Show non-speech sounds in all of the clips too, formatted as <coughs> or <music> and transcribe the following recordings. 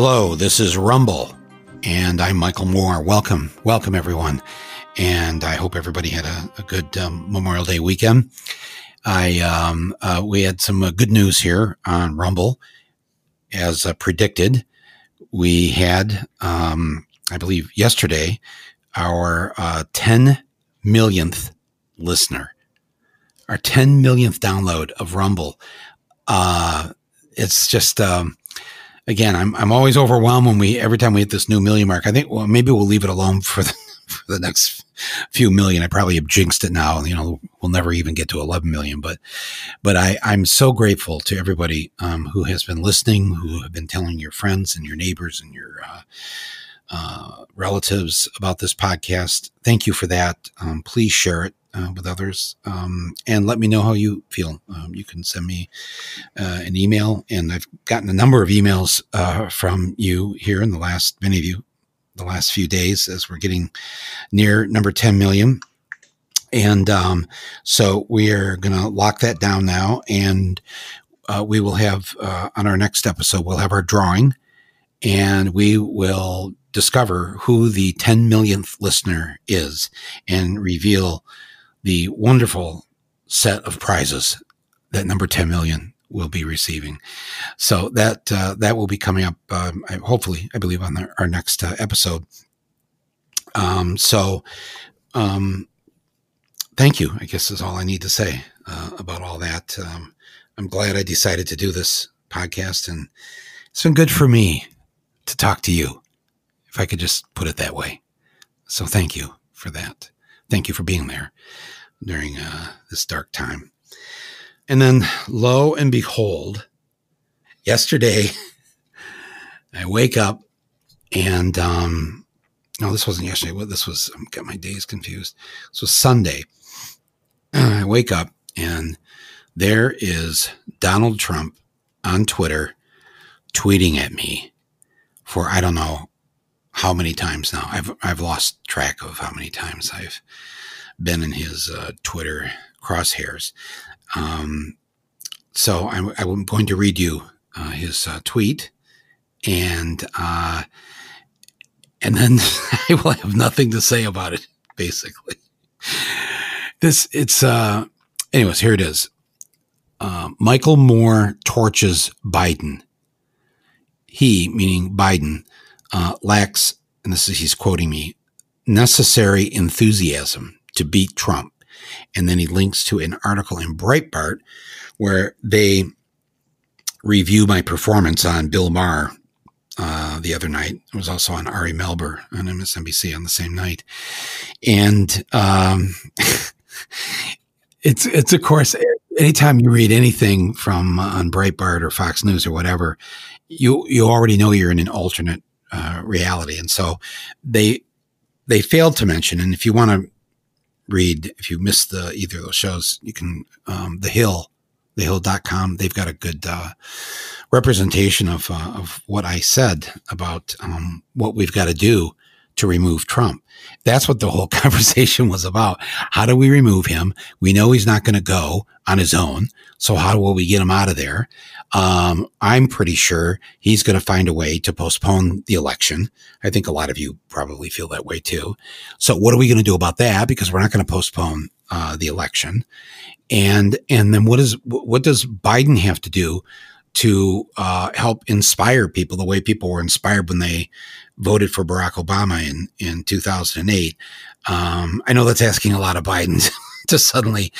Hello, this is Rumble, and I'm Michael Moore. Welcome, welcome everyone, and I hope everybody had a, a good um, Memorial Day weekend. I um, uh, we had some uh, good news here on Rumble, as uh, predicted. We had, um, I believe, yesterday our uh, 10 millionth listener, our 10 millionth download of Rumble. Uh, it's just um, again, I'm I'm always overwhelmed when we every time we hit this new million mark. I think well maybe we'll leave it alone for the <laughs> for the next few million. I probably have jinxed it now. You know, we'll never even get to 11 million. But but I I'm so grateful to everybody um, who has been listening, who have been telling your friends and your neighbors and your uh, uh, relatives about this podcast. Thank you for that. Um, please share it uh, with others um, and let me know how you feel. Um, you can send me uh, an email, and I've gotten a number of emails uh, from you here in the last, many of you, the last few days as we're getting near number 10 million. And um, so we are going to lock that down now. And uh, we will have uh, on our next episode, we'll have our drawing and we will discover who the 10 millionth listener is and reveal the wonderful set of prizes that number 10 million will be receiving. So that uh, that will be coming up, um, hopefully, I believe, on the, our next uh, episode. Um, so, um, thank you. I guess is all I need to say uh, about all that. Um, I'm glad I decided to do this podcast, and it's been good for me to talk to you, I could just put it that way. So, thank you for that. Thank you for being there during uh, this dark time. And then, lo and behold, yesterday <laughs> I wake up and, um, no, this wasn't yesterday. Well, this was, I got my days confused. This was Sunday. <clears throat> I wake up and there is Donald Trump on Twitter tweeting at me for I don't know how many times now. I've I've lost track of how many times I've been in his uh, Twitter crosshairs. Um, so I'm, I'm, going to read you uh, his uh, tweet, and uh, and then <laughs> I will have nothing to say about it. Basically, this it's uh, anyways. Here it is. Uh, Michael Moore torches Biden. He, meaning Biden, uh, lacks, and this is he's quoting me, necessary enthusiasm to beat Trump. And then he links to an article in Breitbart where they review my performance on Bill Maher uh, the other night. It was also on Ari Melber on MSNBC on the same night. And um, <laughs> it's, it's of course, anytime you read anything from uh, on Breitbart or Fox News or whatever, you, you already know you're in an alternate uh, reality. And so they, they failed to mention, and if you want to read. If you missed the, either of those shows, you can, um, The Hill, thehill.com. They've got a good, uh, representation of, uh, of what I said about, um, what we've got to do to remove Trump. That's what the whole <laughs> conversation was about. How do we remove him? We know he's not going to go on his own. So how will we get him out of there? Um, I'm pretty sure he's going to find a way to postpone the election. I think a lot of you probably feel that way too. So what are we going to do about that? Because we're not going to postpone uh, the election. And and then what is what does Biden have to do to uh, help inspire people the way people were inspired when they voted for Barack Obama in in 2008? Um, I know that's asking a lot of Biden's. <laughs> to suddenly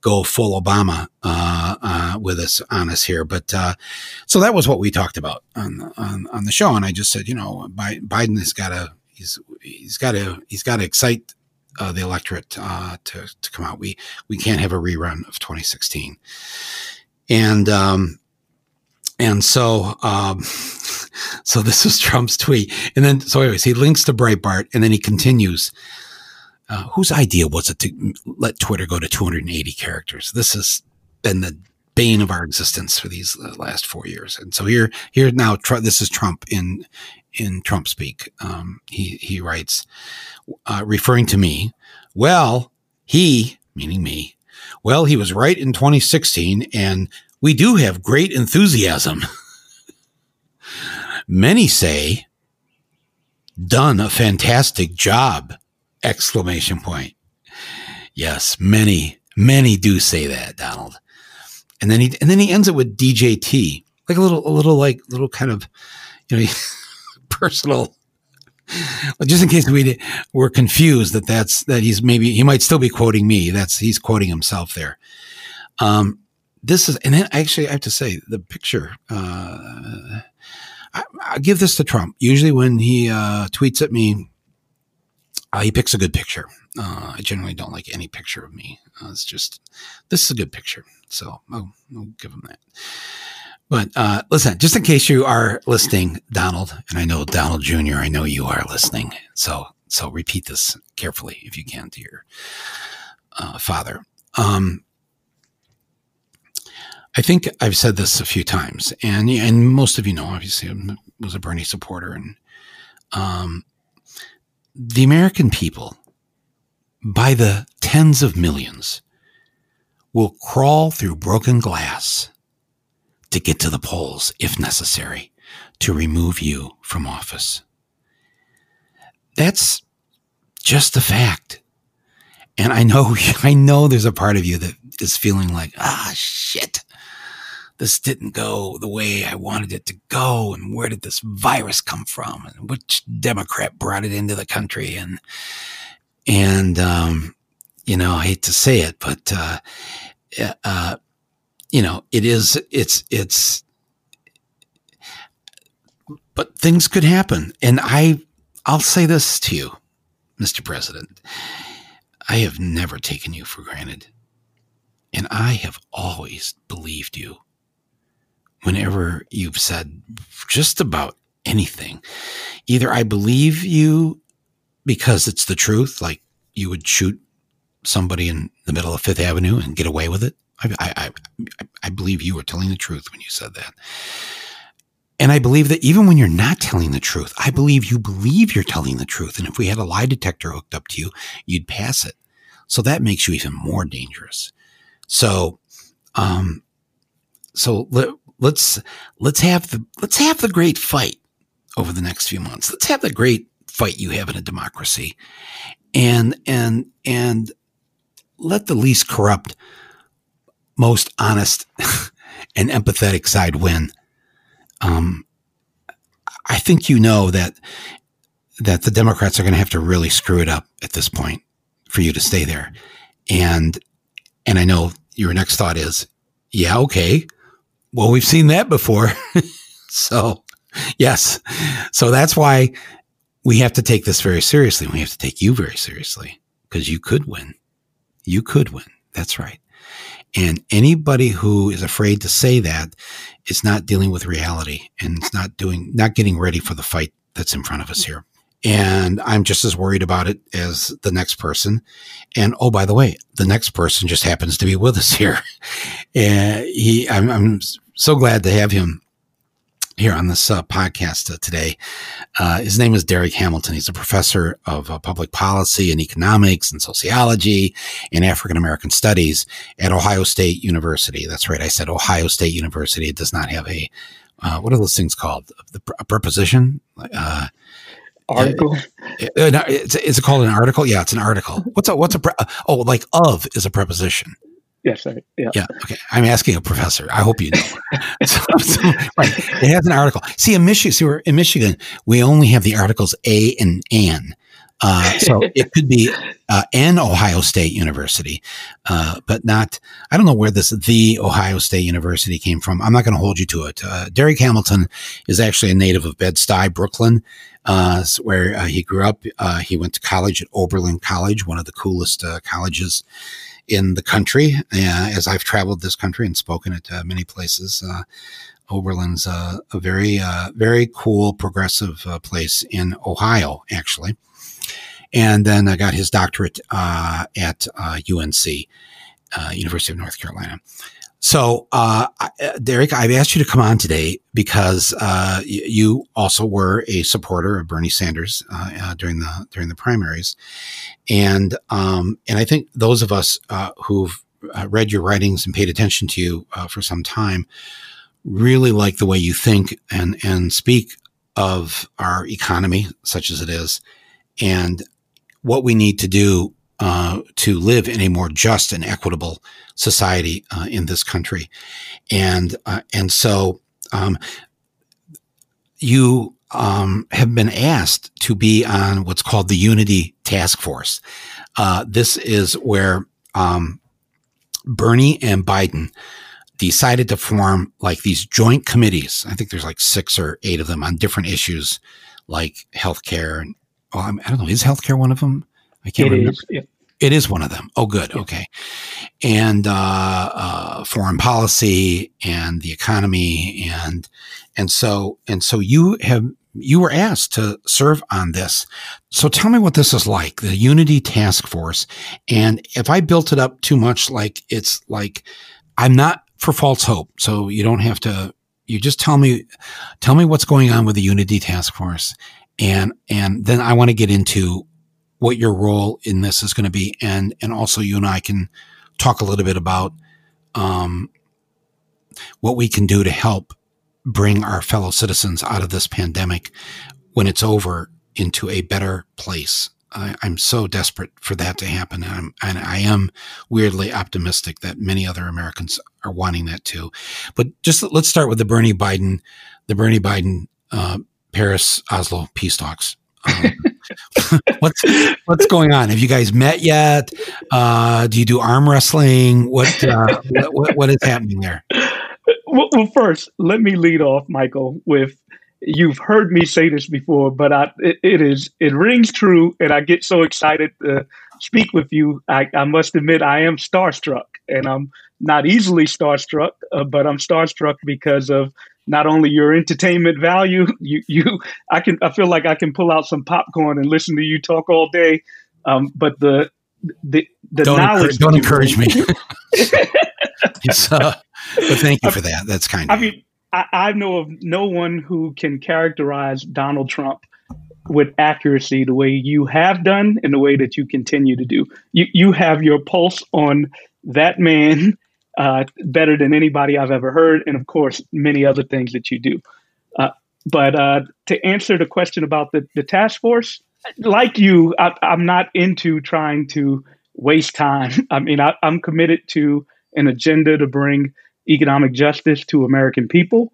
go full Obama uh, uh, with us on us here. But uh, so that was what we talked about on, on, on the show, and I just said, you know, Biden has got to he's he's got to he's got to excite uh, the electorate uh, to to come out. We we can't have a rerun of 2016, and um, and so um, <laughs> so this was Trump's tweet, and then so anyways, he links to Breitbart, and then he continues. Uh, whose idea was it to let Twitter go to 280 characters? This has been the bane of our existence for these uh, last four years. And so here, here now, this is Trump in in Trump speak. Um, he he writes, uh, referring to me. Well, he, meaning me. Well, he was right in 2016, and we do have great enthusiasm. <laughs> Many say, done a fantastic job! Exclamation point. Yes, many, many do say that, Donald. And then he and then he ends it with DJT, like a little, a little, like little kind of, you know, <laughs> personal. Just in case we were confused that that's that he's maybe he might still be quoting me. That's he's quoting himself there. Um, this is and then actually I have to say the picture. Uh, I, I give this to Trump. Usually when he uh, tweets at me, uh, he picks a good picture. Uh, I generally don't like any picture of me. Uh, it's just this is a good picture, so I'll, I'll give him that. But uh, listen, just in case you are listening, Donald, and I know Donald Jr., I know you are listening. So so repeat this carefully if you can to your uh, father. Um, I think I've said this a few times, and and most of you know, obviously, I was a Bernie supporter, and um, the American people, by the tens of millions, will crawl through broken glass to get to the polls, if necessary, to remove you from office. That's just a fact. And I know, <laughs> I know there's a part of you that is feeling like, ah, shit this didn't go the way I wanted it to go. And where did this virus come from? And which Democrat brought it into the country? And, and, um, you know, I hate to say it, but, uh, uh, you know, it is, it's, it's, but things could happen. And I, I'll say this to you, Mr. President. I have never taken you for granted. And I have always believed you whenever you've said just about anything. Either I believe you because it's the truth, like you would shoot somebody in the middle of Fifth Avenue and get away with it. I, I, I, I believe you were telling the truth when you said that. And I believe that even when you're not telling the truth, I believe you believe you're telling the truth. And if we had a lie detector hooked up to you, you'd pass it. So that makes you even more dangerous. So, um, so let's let's have the let's have the great fight over the next few months. Let's have the great fight you have in a democracy, and and and let the least corrupt, most honest, <laughs> and empathetic side win. Um, I think you know that that the Democrats are going to have to really screw it up at this point for you to stay there, and and I know your next thought is, yeah, okay, well, we've seen that before. <laughs> so, yes. So that's why we have to take this very seriously. We have to take you very seriously because you could win. You could win. That's right. And anybody who is afraid to say that is not dealing with reality and it's not doing, not getting ready for the fight that's in front of us here. And I'm just as worried about it as the next person. And oh, by the way, the next person just happens to be with us here. And <laughs> eh, he, I'm, I'm so glad to have him here on this uh, podcast uh, today. Uh, his name is Darrick Hamilton. He's a professor of uh, public policy and economics and sociology and African American studies at Ohio State University. That's right. I said Ohio State University. It does not have a, uh, what are those things called? The, a preposition? Uh, article? It's, is it called an article? Yeah, it's an article. What's a, what's a, pre- oh, like of is a preposition. Yes, sir. Yeah. Yeah. Okay. I'm asking a professor. I hope you know. <laughs> so, so, right. It has an article. See, in Michigan, see, we're in Michigan, we only have the articles A and An. Uh, so <laughs> it could be uh, an Ohio State University, uh, but not. I don't know where this the Ohio State University came from. I'm not going to hold you to it. Uh, Darrick Hamilton is actually a native of Bed Stuy, Brooklyn, uh, where uh, he grew up. he went to college at Oberlin College, one of the coolest colleges in the country. Uh, as I've traveled this country and spoken at uh, many places, uh, Oberlin's a very, very cool, progressive place in Ohio, actually. And then I got his doctorate at UNC, University of North Carolina. So, uh, Darrick, I've asked you to come on today because uh, you also were a supporter of Bernie Sanders uh, uh, during the during the primaries, and um, and I think those of us uh, who've uh, read your writings and paid attention to you for some time really like the way you think and and speak of our economy, such as it is, and what we need to do uh, to live in a more just and equitable society uh, in this country, and uh, and so um, you um, have been asked to be on what's called the Unity Task Force. Uh, this is where um, Bernie and Biden decided to form like these joint committees. I think there's like six or eight of them on different issues like healthcare. And I don't know, is healthcare one of them? I can't it remember. Is, yeah. It is one of them. Oh, good. Okay. And uh, uh, foreign policy and the economy and and so and so you have you were asked to serve on this. So tell me what this is like, the Unity Task Force. And if I built it up too much, like it's like I'm not for false hope. So you don't have to. You just tell me, tell me what's going on with the Unity Task Force, and and then I want to get into what your role in this is going to be, and and also you and I can talk a little bit about um, what we can do to help bring our fellow citizens out of this pandemic when it's over into a better place. I, am so desperate for that to happen, and, I'm, and I am weirdly optimistic that many other Americans are wanting that too. But just let's start with the Bernie Biden, the Bernie Biden, uh, Paris Oslo peace talks. Um, <laughs> <laughs> what's what's going on? Have you guys met yet? Uh, do you do arm wrestling? What, uh, what, what is happening there? Well, well, first, let me lead off, Michael, with you've heard me say this before, but I, it, it is it rings true, and I get so excited to speak with you. I, I must admit, I am starstruck, and I'm not easily starstruck, uh, but I'm starstruck because of not only your entertainment value. You, you, I can, I feel like I can pull out some popcorn and listen to you talk all day. Um, but the, the, the don't knowledge. Encourage, don't encourage me. <laughs> uh, but thank you for that. That's kind of. I mean, I, I know of no one who can characterize Donald Trump with accuracy the way you have done and the way that you continue to do. You you have your pulse on that man uh, better than anybody I've ever heard, and of course many other things that you do. Uh, but uh, to answer the question about the, the task force, like you, I, am not into trying to waste time. <laughs> I mean, I, I'm committed to an agenda to bring economic justice to American people.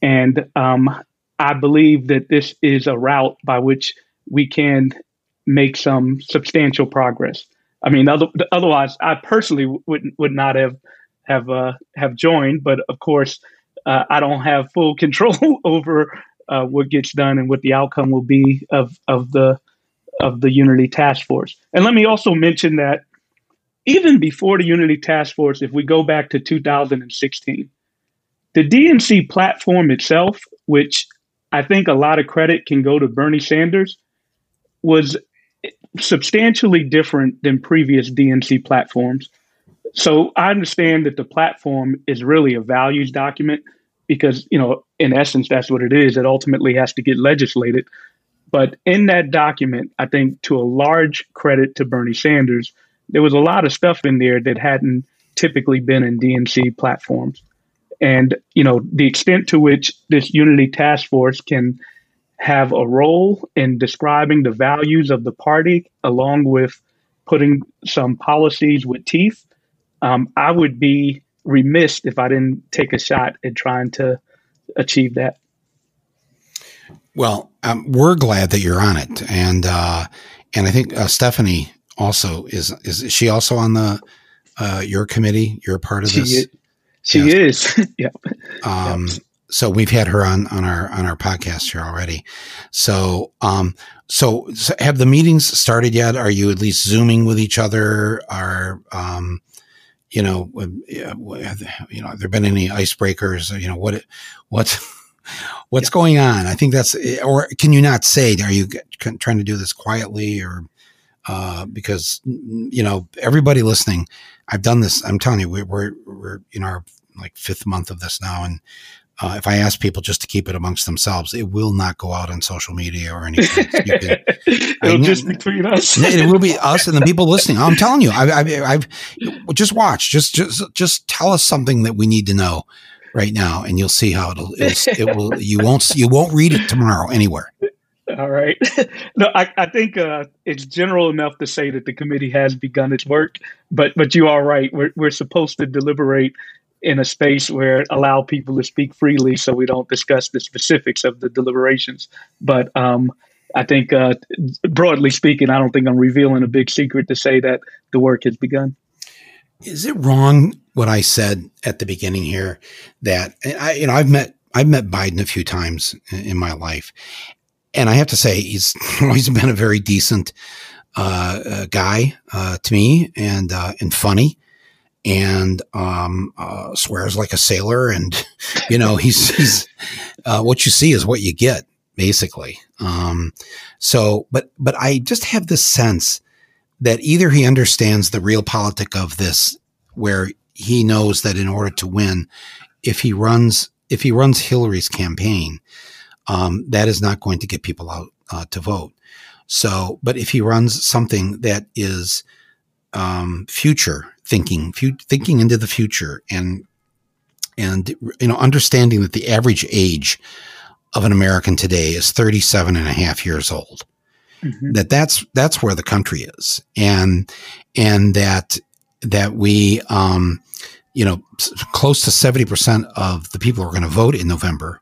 And um, I believe that this is a route by which we can make some substantial progress. I mean, other, otherwise, I personally would would not have have uh, have joined, but of course, uh, I don't have full <laughs> control over uh, what gets done and what the outcome will be of of the of the Unity Task Force. And let me also mention that even before the Unity Task Force, if we go back to 2016, the DNC platform itself, which I think a lot of credit can go to Bernie Sanders, was substantially different than previous DNC platforms. So I understand that the platform is really a values document because, you know, in essence, that's what it is. It ultimately has to get legislated. But in that document, I think to a large credit to Bernie Sanders, there was a lot of stuff in there that hadn't typically been in DNC platforms. And, you know, the extent to which this Unity Task Force can have a role in describing the values of the party along with putting some policies with teeth, um, I would be remiss if I didn't take a shot at trying to achieve that. Well, um, we're glad that you're on it, and uh, and I think uh, Stephanie also is is she also on the uh, your committee? You're a part of she this. Is, she yes. is. <laughs> yeah. Um, yep. So we've had her on on our on our podcast here already. So um, so, so have the meetings started yet? Are you at least zooming with each other? Are um, you know, you know, have there been any icebreakers? You know, what what <laughs> what's yeah. going on? I think that's, or can you not say? Are you trying to do this quietly or? uh, because you know everybody listening. I've done this. I'm telling you, we're we're, we're in our like fifth month of this now, and uh, if I ask people just to keep it amongst themselves, it will not go out on social media or anything. Can, <laughs> It'll I, just between us. <laughs> it will be <laughs> us and the people listening. I'm telling you, I, have I've just watch, just just just tell us something that we need to know. right now, and you'll see how it'll, it'll it will you won't you won't read it tomorrow anywhere. All right. no, I, I think uh, it's general enough to say that the committee has begun its work, but but you are right. We're we're supposed to deliberate in a space where allow people to speak freely, so we don't discuss the specifics of the deliberations. But um, I think, uh, broadly speaking, I don't think I'm revealing a big secret to say that the work has begun. Is it wrong what I said at the beginning here that I, you know, I've met I've met Biden a few times in my life, and I have to say he's <laughs> always been a very decent uh, uh, guy uh, to me and uh, and funny and um, uh, swears like a sailor and <laughs> you know he's he's uh, what you see is what you get basically um, so but but I just have this sense that either he understands the realpolitik of this where he knows that in order to win if he runs if he runs Hillary's campaign um, that is not going to get people out uh, to vote. So, but if he runs something that is um, future thinking, thinking into the future, and and you know, understanding that the average age of an American today is 37 and a half years old. Mm-hmm. That that's that's where the country is, and and that that we um, you know close to 70 percent of the people who are going to vote in November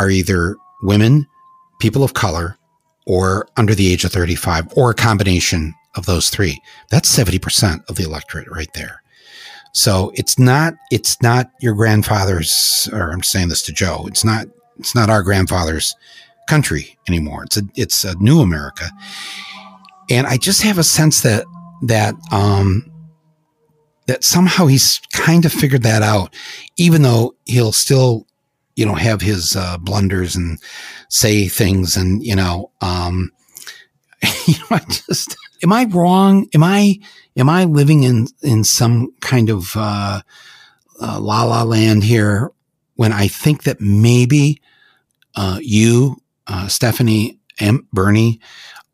are either women, people of color, or under the age of 35, or a combination of those three. That's 70% of the electorate right there. So it's not, it's not your grandfather's, or I'm saying this to Joe, it's not, it's not our grandfather's country anymore. It's a, it's a new America. And I just have a sense that, that, um, that somehow he's kind of figured that out, even though he'll still you know, have his uh, blunders and say things and, you know, um, <laughs> you know, I just, am I wrong? Am I, am I living in, in some kind of, uh, uh, la la land here when I think that maybe, uh, you, uh, Stephanie and Bernie,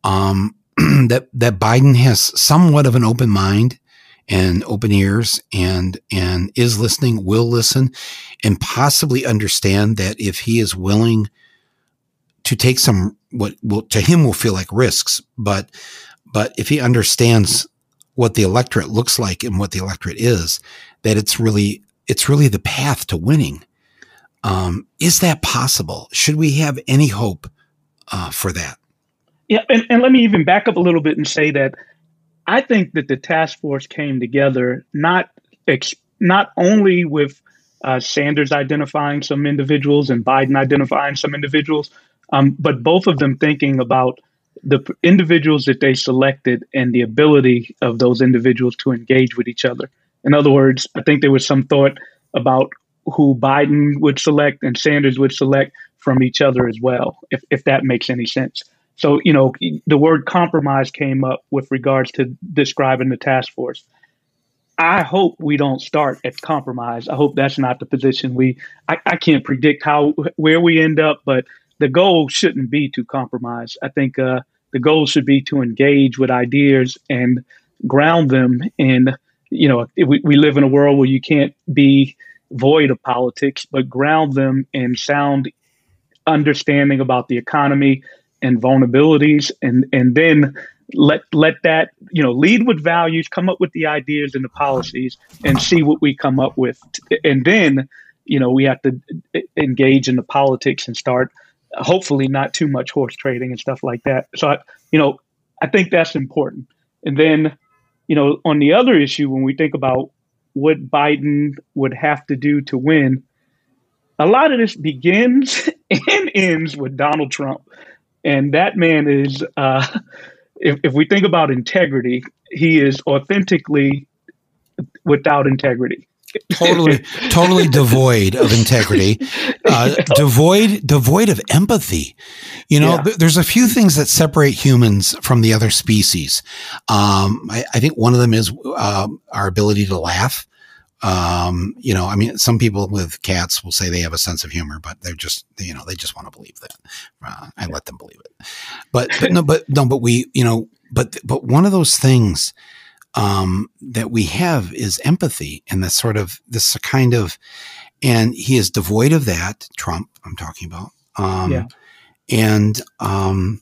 um, <clears throat> that, that Biden has somewhat of an open mind and open ears and and is listening will listen and possibly understand that if he is willing to take some what will to him will feel like risks but but if he understands what the electorate looks like and what the electorate is that it's really it's really the path to winning. Um, is that possible? Should we have any hope uh, for that? Yeah and, and let me even back up a little bit and say that I think that the task force came together not ex- not only with uh, Sanders identifying some individuals and Biden identifying some individuals, um, but both of them thinking about the individuals that they selected and the ability of those individuals to engage with each other. In other words, I think there was some thought about who Biden would select and Sanders would select from each other as well, if, if that makes any sense. So, you know, the word compromise came up with regards to describing the task force. I hope we don't start at compromise. I hope that's not the position we. I, I can't predict how where we end up, but the goal shouldn't be to compromise. I think uh, the goal should be to engage with ideas and ground them in. You know, we, we live in a world where you can't be void of politics, but ground them in sound understanding about the economy, and vulnerabilities and and then let let that you know lead with values come up with the ideas and the policies and see what we come up with and then you know we have to engage in the politics and start hopefully not too much horse trading and stuff like that. So I, you know i think that's important. And then you know on the other issue when we think about what biden would have to do to win a lot of this begins <laughs> and ends with donald trump. And that man is, uh, if, if we think about integrity, he is authentically without integrity. Totally totally devoid of integrity <laughs> uh, devoid devoid of empathy you know yeah. there's a few things that separate humans from the other species um, I, I, think one of them is uh, our ability to laugh um, you know, I mean, some people with cats will say they have a sense of humor, but they're just, you know, they just want to believe that. Uh, I let them believe it. But, but no, but no, but we, you know, but but one of those things um, that we have is empathy, and this sort of this kind of, and he is devoid of that. Trump, I'm talking about. Um, yeah. And um,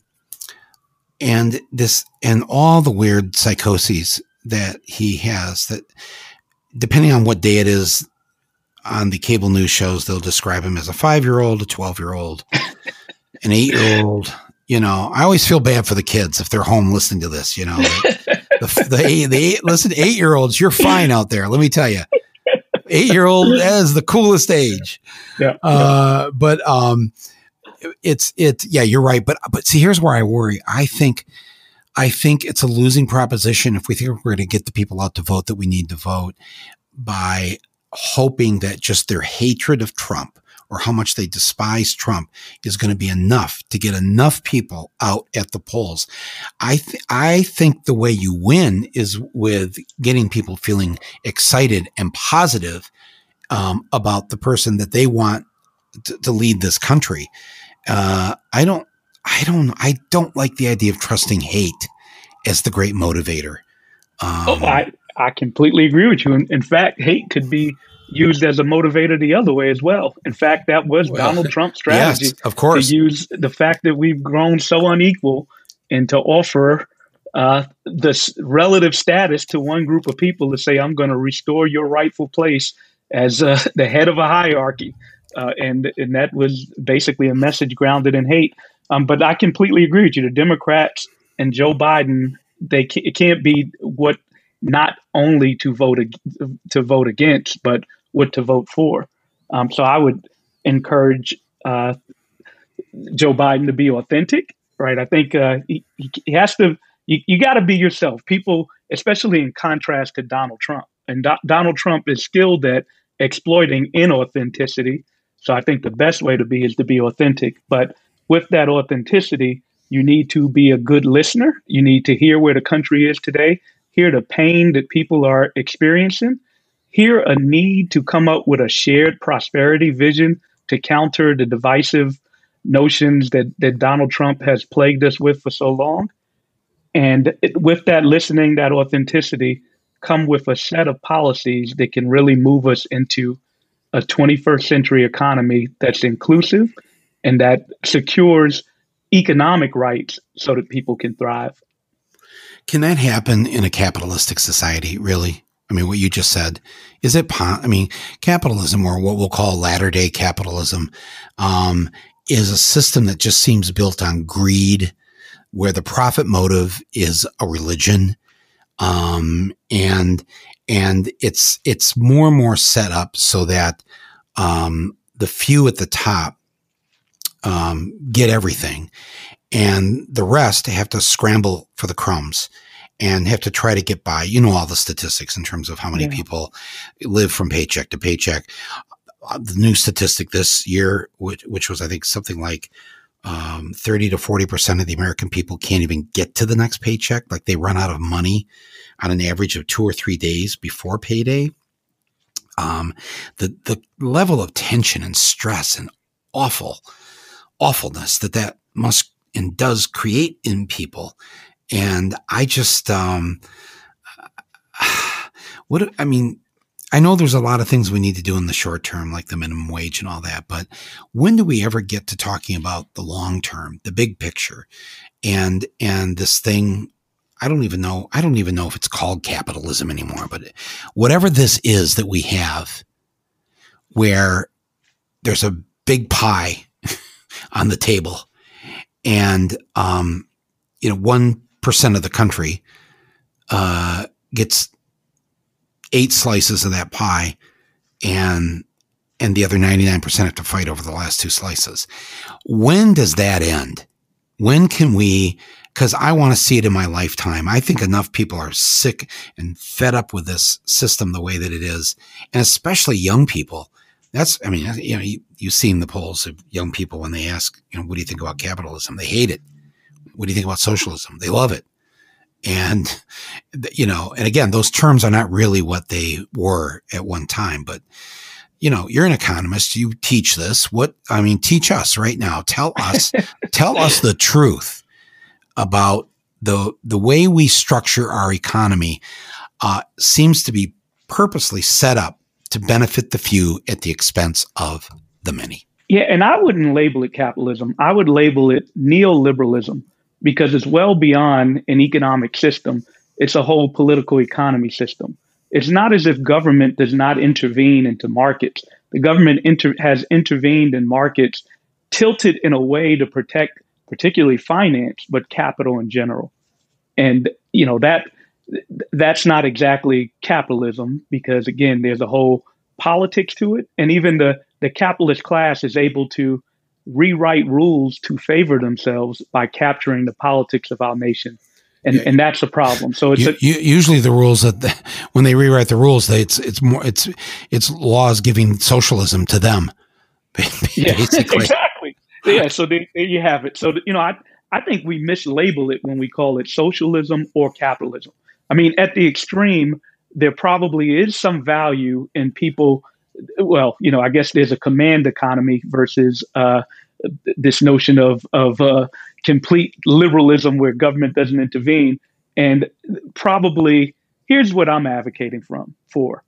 and this and all the weird psychoses that he has that depending on what day it is on the cable news shows they'll describe him as a 5-year-old a 12-year-old an 8-year-old you know i always feel bad for the kids if they're home listening to this you know <laughs> the, the, the, listen 8-year-olds you're fine out there let me tell you 8-year-old that <laughs> is the coolest age. Yeah, uh, but um it's it yeah you're right but but see here's where i worry. I think i think it's a losing proposition if we think we're going to get the people out to vote that we need to vote by hoping that just their hatred of trump or how much they despise Trump is going to be enough to get enough people out at the polls. I th- I think the way you win is with getting people feeling excited and positive um, about the person that they want to, to lead this country. Uh, I don't, I don't, I don't like the idea of trusting hate as the great motivator. Um, oh, I, I completely agree with you. In, in, fact, hate could be used as a motivator the other way as well. In fact, that was well, Donald <laughs> Trump's strategy. Yes, of course. To use the fact that we've grown so unequal and to offer uh, this relative status to one group of people to say, I'm going to restore your rightful place as uh, <laughs> the head of a hierarchy uh, and and that was basically a message grounded in hate. Um, but I completely agree with you. The Democrats and Joe Biden, they ca- it can't be what not only to vote ag- to vote against, but what to vote for. Um, so I would encourage uh, Joe Biden to be authentic, right? I think uh, he, he has to. You, you got to be yourself. People, especially in contrast to Donald Trump, and Do- Donald Trump is skilled at exploiting inauthenticity so I think the best way to be is to be authentic. But with that authenticity, you need to be a good listener. You need to hear where the country is today, hear the pain that people are experiencing, hear a need to come up with a shared prosperity vision to counter the divisive notions that, that Donald Trump has plagued us with for so long. And with that listening, that authenticity, come with a set of policies that can really move us into a 21st century economy that's inclusive and that secures economic rights so that people can thrive. Can that happen in a capitalistic society, really? I mean, what you just said, is it, I mean, capitalism or what we'll call latter day capitalism, um, is a system that just seems built on greed, where the profit motive is a religion. Um, and and it's it's more and more set up so that um, the few at the top um, get everything, and the rest have to scramble for the crumbs and have to try to get by. You know all the statistics in terms of how many yeah. people live from paycheck to paycheck. Uh, the new statistic this year, which, which was I think something like um, 30 to 40% of the American people can't even get to the next paycheck. Like they run out of money on an average of two or three days before payday. Um, the, the level of tension and stress and awful, awfulness that that must and does create in people. And I just, um, <sighs> what, I mean, I know there's a lot of things we need to do in the short term, like the minimum wage and all that, but when do we ever get to talking about the long term, the big picture, and and this thing? I don't even know. I don't even know if it's called capitalism anymore, but whatever this is that we have, where there's a big pie <laughs> on the table, and um, you know, one percent of the country uh, gets eight slices of that pie and and the other 99% have to fight over the last two slices. When does that end? When can we because I want to see it in my lifetime. I think enough people are sick and fed up with this system the way that it is, and especially young people. That's, I mean, you know, you, you've seen the polls of young people when they ask, you know, what do you think about capitalism? They hate it. What do you think about socialism? They love it. And, you know, and again, those terms are not really what they were at one time, but, you know, you're an economist. You teach this. What, I mean, teach us right now. Tell us, <laughs> tell us the truth about the, the way we structure our economy, uh, seems to be purposely set up to benefit the few at the expense of the many. Yeah, and I wouldn't label it capitalism. I would label it neoliberalism because it's well beyond an economic system. It's a whole political economy system. It's not as if government does not intervene into markets. The government inter- has intervened in markets tilted in a way to protect particularly finance, but capital in general. And you know that that's not exactly capitalism because again, there's a whole politics to it, and even the the capitalist class is able to rewrite rules to favor themselves by capturing the politics of our nation. And, and that's a problem. So it's a, usually the rules that the, when they rewrite the rules, they, it's it's more it's it's laws giving socialism to them, <laughs> <laughs> basically. Yeah, exactly. Yeah. So there you have it. So you know, I I think we mislabel it when we call it socialism or capitalism. I mean, at the extreme, there probably is some value in people. Well, you know, I guess there's a command economy versus uh, this notion of of uh, complete liberalism where government doesn't intervene. And probably here's what I'm advocating from for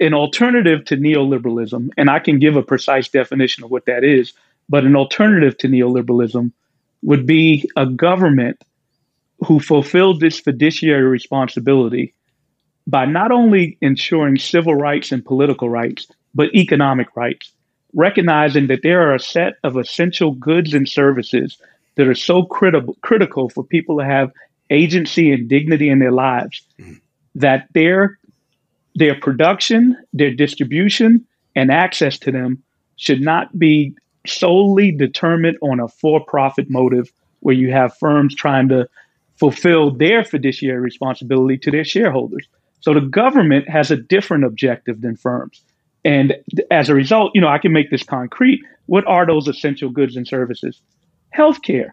an alternative to neoliberalism, and I can give a precise definition of what that is. But an alternative to neoliberalism would be a government who fulfilled this fiduciary responsibility by not only ensuring civil rights and political rights, but economic rights, recognizing that there are a set of essential goods and services that are so critical critical for people to have agency and dignity in their lives mm-hmm. that their their production, their distribution, and access to them should not be solely determined on a for-profit motive where you have firms trying to fulfill their fiduciary responsibility to their shareholders. So the government has a different objective than firms. And as a result, you know, I can make this concrete. What are those essential goods and services? Healthcare.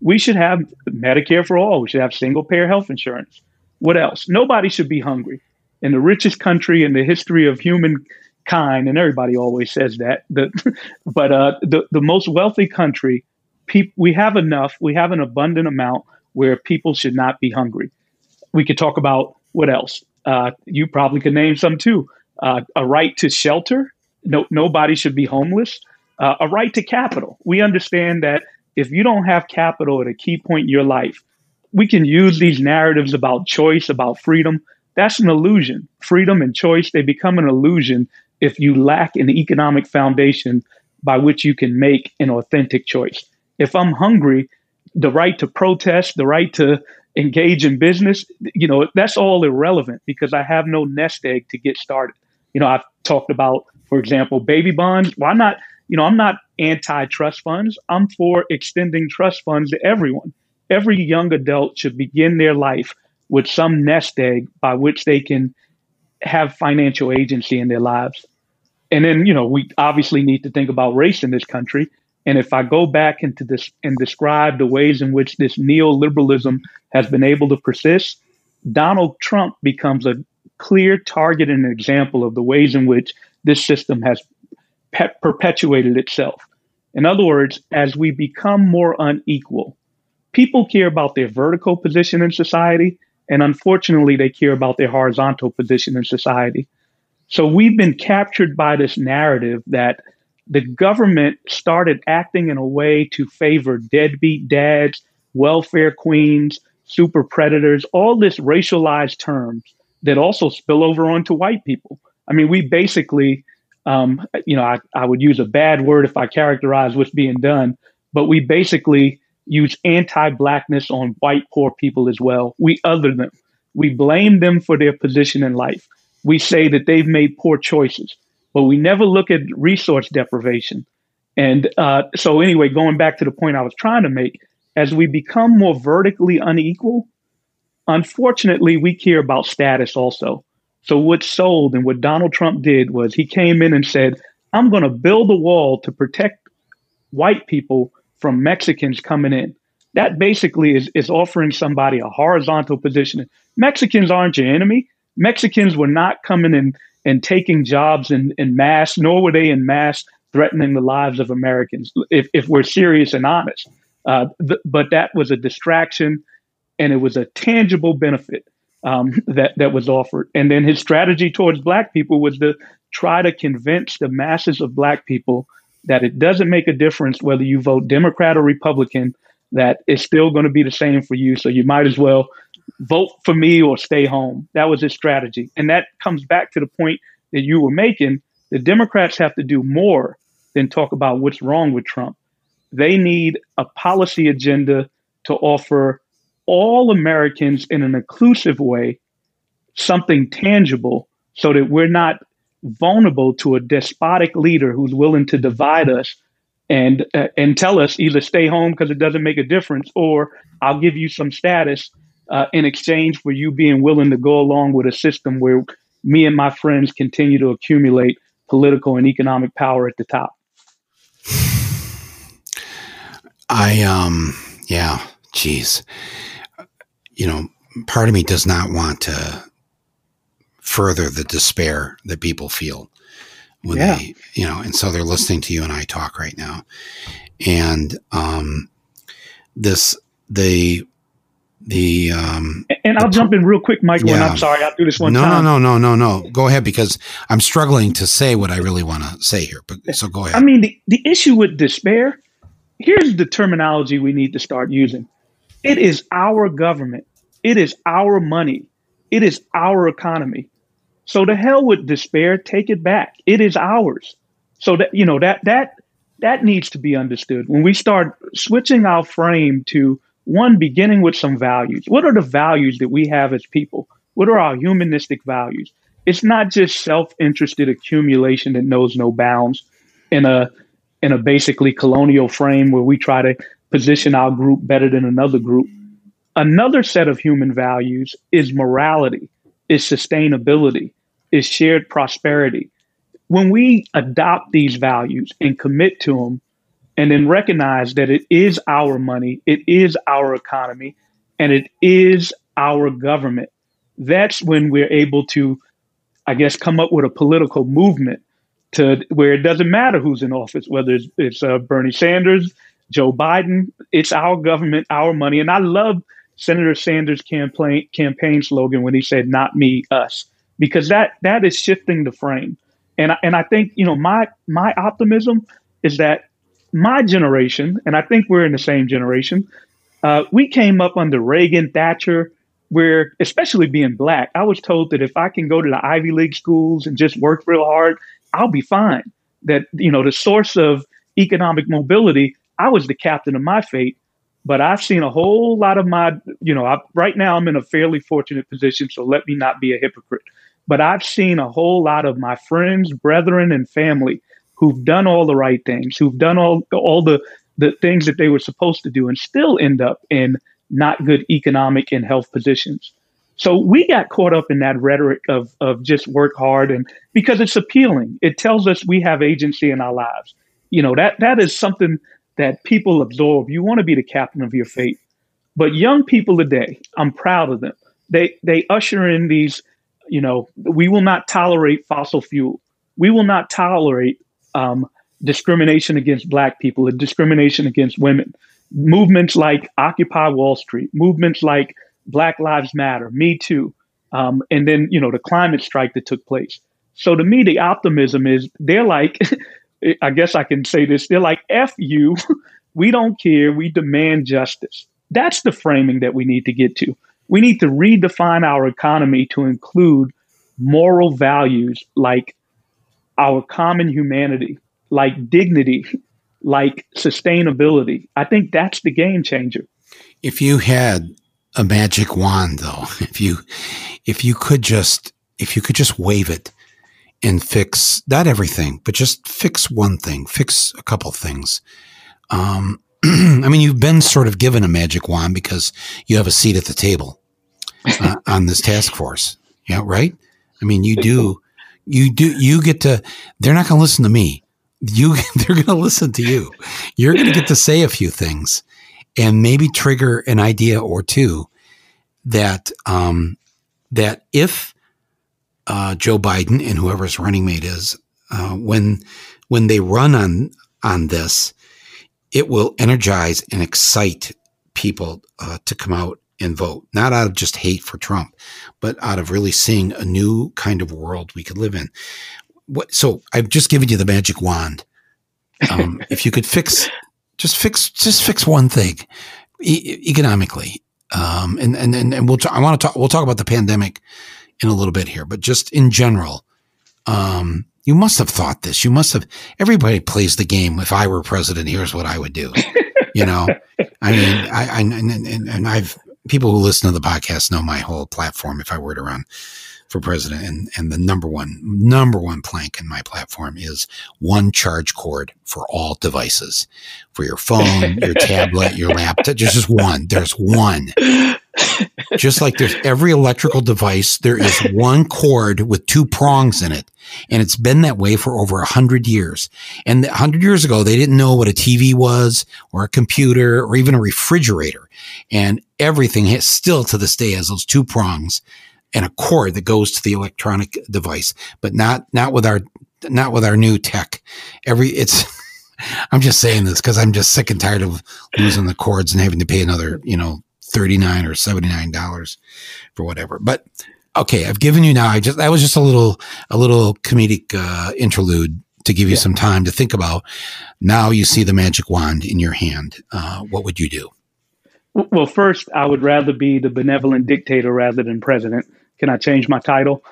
We should have Medicare for all. We should have single payer health insurance. What else? Nobody should be hungry. In the richest country in the history of humankind, and everybody always says that, the, <laughs> but uh, the, the most wealthy country, pe- we have enough, we have an abundant amount where people should not be hungry. We could talk about what else? Uh, you probably could name some too uh, a right to shelter. No, nobody should be homeless. Uh, a right to capital. We understand that if you don't have capital at a key point in your life, we can use these narratives about choice, about freedom. That's an illusion. Freedom and choice, they become an illusion if you lack an economic foundation by which you can make an authentic choice. If I'm hungry, the right to protest, the right to engage in business, you know, that's all irrelevant because I have no nest egg to get started. You know, I've talked about, for example, baby bonds. Why not? You know, I'm not anti trust funds. I'm for extending trust funds to everyone. Every young adult should begin their life with some nest egg by which they can have financial agency in their lives. And then, you know, we obviously need to think about race in this country. And if I go back into this and describe the ways in which this neoliberalism has been able to persist, Donald Trump becomes a clear target and example of the ways in which this system has pe- perpetuated itself. In other words, as we become more unequal, people care about their vertical position in society, and unfortunately, they care about their horizontal position in society. So we've been captured by this narrative that the government started acting in a way to favor deadbeat dads, welfare queens, super predators, all this racialized terms that also spill over onto white people. I mean, we basically, um, you know, I, I would use a bad word if I characterize what's being done, but we basically use anti blackness on white poor people as well. We other them. We blame them for their position in life. We say that they've made poor choices but we never look at resource deprivation. And uh, so, anyway, going back to the point I was trying to make, as we become more vertically unequal, unfortunately, we care about status also. So, what's sold and what Donald Trump did was he came in and said, I'm going to build a wall to protect white people from Mexicans coming in. That basically is, is offering somebody a horizontal position. Mexicans aren't your enemy. Mexicans were not coming in and taking jobs in, in mass, nor were they in mass threatening the lives of Americans, if, if we're serious and honest. Uh, th- but that was a distraction and it was a tangible benefit. um, that that was offered. And then his strategy towards black people was to try to convince the masses of black people that it doesn't make a difference whether you vote Democrat or Republican, that it's still going to be the same for you. So you might as well vote for me or stay home. That was his strategy. And that comes back to the point that you were making. The Democrats have to do more than talk about what's wrong with Trump. They need a policy agenda to offer all Americans in an inclusive way something tangible so that we're not vulnerable to a despotic leader who's willing to divide us and uh, and tell us either stay home because it doesn't make a difference or I'll give you some status uh, in exchange for you being willing to go along with a system where me and my friends continue to accumulate political and economic power at the top. I um yeah, geez. You know, part of me does not want to further the despair that people feel when yeah. they, you know, and so they're listening to you and I talk right now. And um this the the um and I'll jump in real quick, Michael. Yeah. And I'm sorry, I'll do this one no, time. No, no, no, no, no. Go ahead because I'm struggling to say what I really want to say here. But so go ahead. I mean, the, the issue with despair. Here's the terminology we need to start using. It is our government. It is our money. It is our economy. So to hell with despair. Take it back. It is ours. So that you know that that that needs to be understood when we start switching our frame to one beginning with some values. What are the values that we have as people? What are our humanistic values? It's not just self-interested accumulation that knows no bounds in a in a basically colonial frame where we try to position our group better than another group. Another set of human values is morality, is sustainability, is shared prosperity. When we adopt these values and commit to them, and then recognize that it is our money, it is our economy, and it is our government. That's when we're able to, I guess, come up with a political movement to where it doesn't matter who's in office, whether it's, it's uh, Bernie Sanders, Joe Biden. It's our government, our money. And I love Senator Sanders' campaign campaign slogan when he said "Not me, us," because that that is shifting the frame. And I, and I think you know my my optimism is that my generation, and I think we're in the same generation, uh, we came up under Reagan, Thatcher, where, especially being black, I was told that if I can go to the Ivy League schools and just work real hard, I'll be fine. That, you know, the source of economic mobility, I was the captain of my fate. But I've seen a whole lot of my, you know, I, right now I'm in a fairly fortunate position, so let me not be a hypocrite. But I've seen a whole lot of my friends, brethren, and family who've done all the right things, who've done all all the the things that they were supposed to do, and still end up in not good economic and health positions. So we got caught up in that rhetoric of of just work hard and because it's appealing. It tells us we have agency in our lives. You know, that that is something that people absorb. You want to be the captain of your fate. But young people today, I'm proud of them. They they usher in these, you know, we will not tolerate fossil fuel. We will not tolerate um, discrimination against black people discrimination against women. Movements like Occupy Wall Street, movements like Black Lives Matter, Me Too, um, and then you know the climate strike that took place. So to me, the optimism is they're like, <laughs> I guess I can say this, they're like, "F you, <laughs> we don't care, we demand justice." That's the framing that we need to get to. We need to redefine our economy to include moral values like our common humanity, like dignity, like sustainability. I think that's the game changer. If you had a magic wand though, if you if you could just if you could just wave it and fix not everything, but just fix one thing, fix a couple things. Um, <clears throat> I mean, you've been sort of given a magic wand because you have a seat at the table uh, on this task force. Yeah, right. I mean, you do you do you get to they're not going to listen to me. You <laughs> they're going to listen to you. You're going to get to say a few things and maybe trigger an idea or two that um, that if uh, Joe Biden and whoever's running mate is uh, when when they run on on this, it will energize and excite people uh, to come out and vote, not out of just hate for Trump, but out of really seeing a new kind of world we could live in. What, so I've just given you the magic wand. Um, <laughs> if you could fix, just fix, just fix one thing e- economically. Um, and, and, and, and we'll, I want to talk, we'll talk about the pandemic in a little bit here, but just in general, um, you must have thought this. You must have, everybody plays the game. If I were president, here's what I would do. you know, <laughs> I mean, I, I and, and, and I've, people who listen to the podcast know my whole platform if I were to run for president. And, and the number one, number one plank in my platform is one charge cord for all devices for your phone, your <laughs> tablet, your laptop. There's just one. There's one. <laughs> Just like there's every electrical device, there is one cord with two prongs in it. And it's been that way for over a hundred years. And a hundred years ago, they didn't know what a TV was or a computer or even a refrigerator. And everything has still to this day has those two prongs and a cord that goes to the electronic device, but not, not with our, not with our new tech. Every, it's, <laughs> I'm just saying this because I'm just sick and tired of losing the cords and having to pay another, you know, 39 or 79 dollars for whatever. But okay, I've given you now. I just that was just a little a little comedic uh, interlude to give you yeah. some time to think about. Now you see the magic wand in your hand. Uh, what would you do? Well, first, I would rather be the benevolent dictator rather than president. Can I change my title?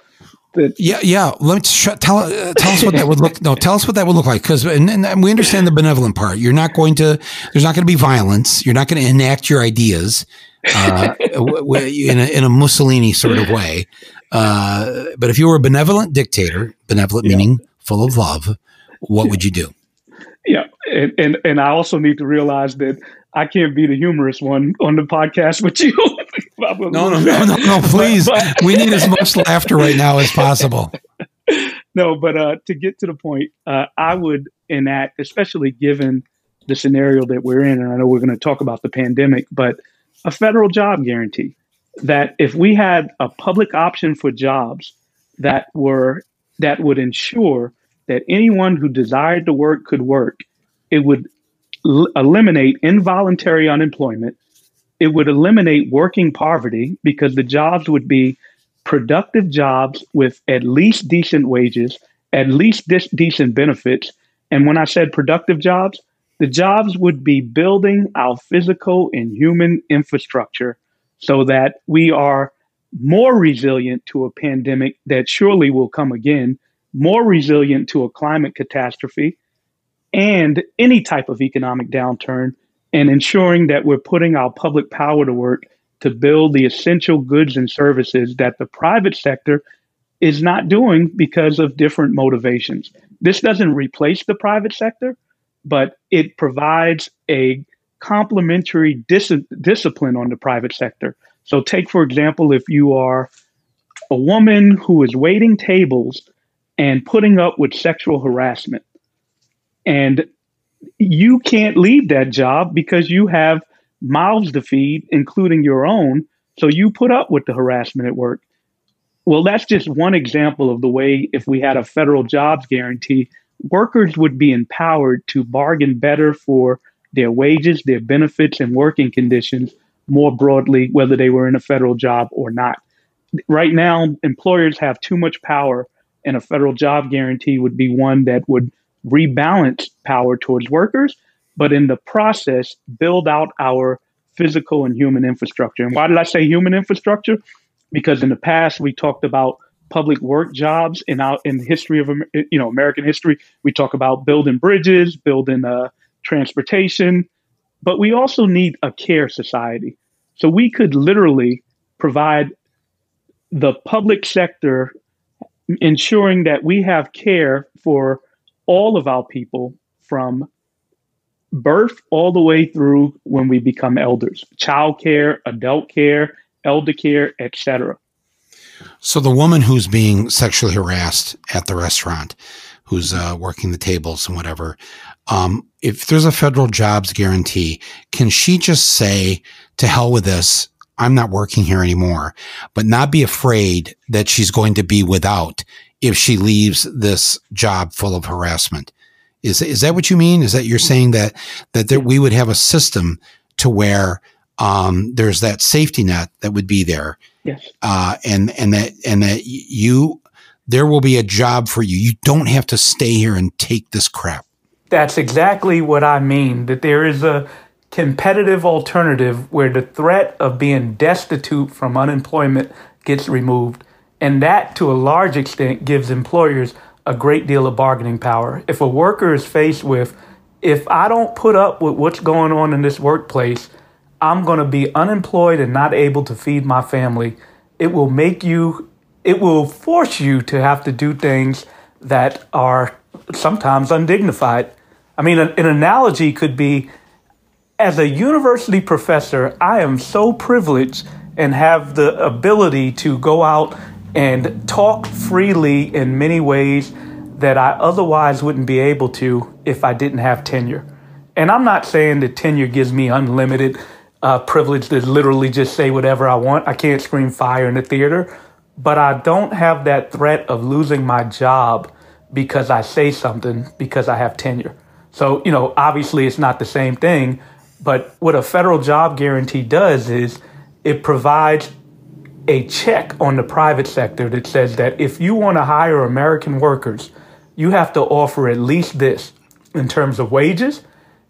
Yeah, yeah. Let me sh- tell uh, tell us what that would look. No, tell us what that would look like because and, and, we understand the benevolent part. You're not going to. There's not going to be violence. You're not going to enact your ideas uh, <laughs> in a in a Mussolini sort of way. Uh, but if you were a benevolent dictator, benevolent yeah. meaning full of love, what would you do? Yeah, and, and and I also need to realize that I can't be the humorous one on the podcast with you. <laughs> no, no, no, no, no, <laughs> please. But, but, we need as much laughter right now as possible. <laughs> No, but uh, to get to the point, uh, I would enact, especially given the scenario that we're in, and I know we're going to talk about the pandemic, but a federal job guarantee that if we had a public option for jobs that were that would ensure that anyone who desired to work could work, it would l- eliminate involuntary unemployment it would eliminate working poverty because the jobs would be productive jobs with at least decent wages, at least decent benefits. And when I said productive jobs, the jobs would be building our physical and human infrastructure so that we are more resilient to a pandemic that surely will come again, more resilient to a climate catastrophe, and any type of economic downturn and ensuring that we're putting our public power to work to build the essential goods and services that the private sector is not doing because of different motivations. This doesn't replace the private sector, but it provides a complementary dis- discipline on the private sector. So, take for example, if you are a woman who is waiting tables and putting up with sexual harassment, and you can't leave that job because you have mouths to feed, including your own. So you put up with the harassment at work. Well, that's just one example of the way, if we had a federal jobs guarantee, workers would be empowered to bargain better for their wages, their benefits, and working conditions more broadly, whether they were in a federal job or not. Right now, employers have too much power, and a federal job guarantee would be one that would rebalance power towards workers, but in the process, build out our physical and human infrastructure. And why did I say human infrastructure? Because in the past, we talked about public work jobs in our in the history of you know American history. We talk about building bridges, building uh, transportation, but we also need a care society. So we could literally provide the public sector ensuring that we have care for all of our people from birth all the way through when we become elders child care adult care elder care etc so the woman who's being sexually harassed at the restaurant who's uh, working the tables and whatever um, if there's a federal jobs guarantee can she just say to hell with this. I'm not working here anymore but not be afraid that she's going to be without if she leaves this job full of harassment. Is is that what you mean? Is that you're saying that that there, we would have a system to where um, there's that safety net that would be there. Yes. Uh, and and that and that you there will be a job for you. You don't have to stay here and take this crap. That's exactly what I mean. That there is a competitive alternative where the threat of being destitute from unemployment gets removed. And that, to a large extent, gives employers a great deal of bargaining power. If a worker is faced with, if I don't put up with what's going on in this workplace, I'm going to be unemployed and not able to feed my family. It will make you, it will force you to have to do things that are sometimes undignified. I mean, an, an analogy could be as a university professor, I am so privileged and have the ability to go out and talk freely in many ways that I otherwise wouldn't be able to if I didn't have tenure. And I'm not saying that tenure gives me unlimited uh, privilege to literally just say whatever I want. I can't scream fire in the theater, but I don't have that threat of losing my job because I say something because I have tenure. So, you know, obviously it's not the same thing, but what a federal job guarantee does is it provides a check on the private sector that says that if you want to hire American workers, you have to offer at least this in terms of wages.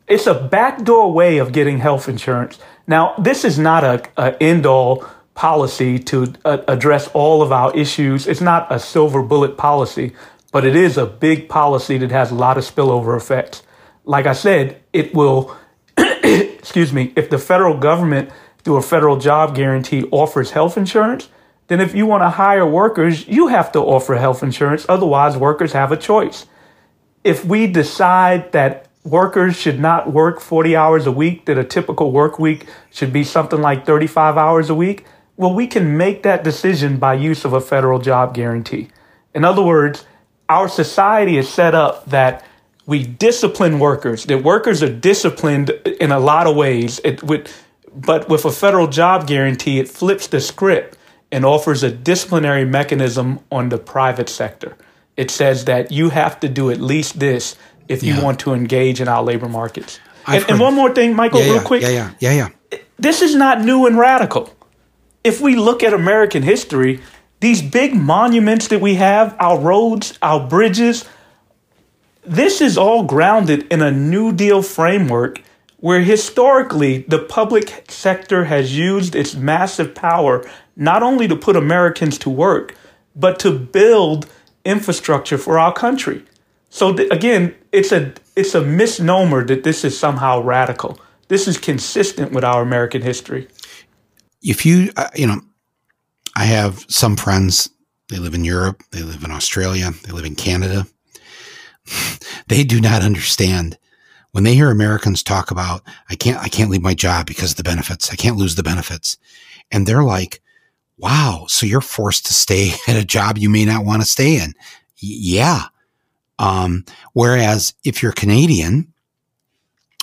It's a backdoor way of getting health insurance. Now, this is not a, a end all policy to uh, address all of our issues. It's not a silver bullet policy, but it is a big policy that has a lot of spillover effects. Like I said, it will, <coughs> excuse me, if the federal government through a federal job guarantee offers health insurance, then if you want to hire workers, you have to offer health insurance. Otherwise, workers have a choice. If we decide that workers should not work 40 hours a week, that a typical work week should be something like 35 hours a week, well, we can make that decision by use of a federal job guarantee. In other words, our society is set up that we discipline workers, that workers are disciplined in a lot of ways. It, with but with a federal job guarantee, it flips the script and offers a disciplinary mechanism on the private sector. It says that you have to do at least this if you yeah. want to engage in our labor markets. And, and, one more thing, Michael, yeah, real quick. Yeah, yeah, yeah, yeah. This is not new and radical. If we look at American history, these big monuments that we have, our roads, our bridges, this is all grounded in a New Deal framework where historically the public sector has used its massive power not only to put Americans to work, but to build infrastructure for our country. So th- again, it's a it's a misnomer that this is somehow radical. This is consistent with our American history. If you uh, you know, I have some friends. They live in Europe. They live in Australia. They live in Canada. <laughs> they do not understand when they hear Americans talk about, I can't, I can't leave my job because of the benefits. I can't lose the benefits. And they're like, wow, so you're forced to stay <laughs> at a job you may not want to stay in. Y- yeah. Um, whereas if you're Canadian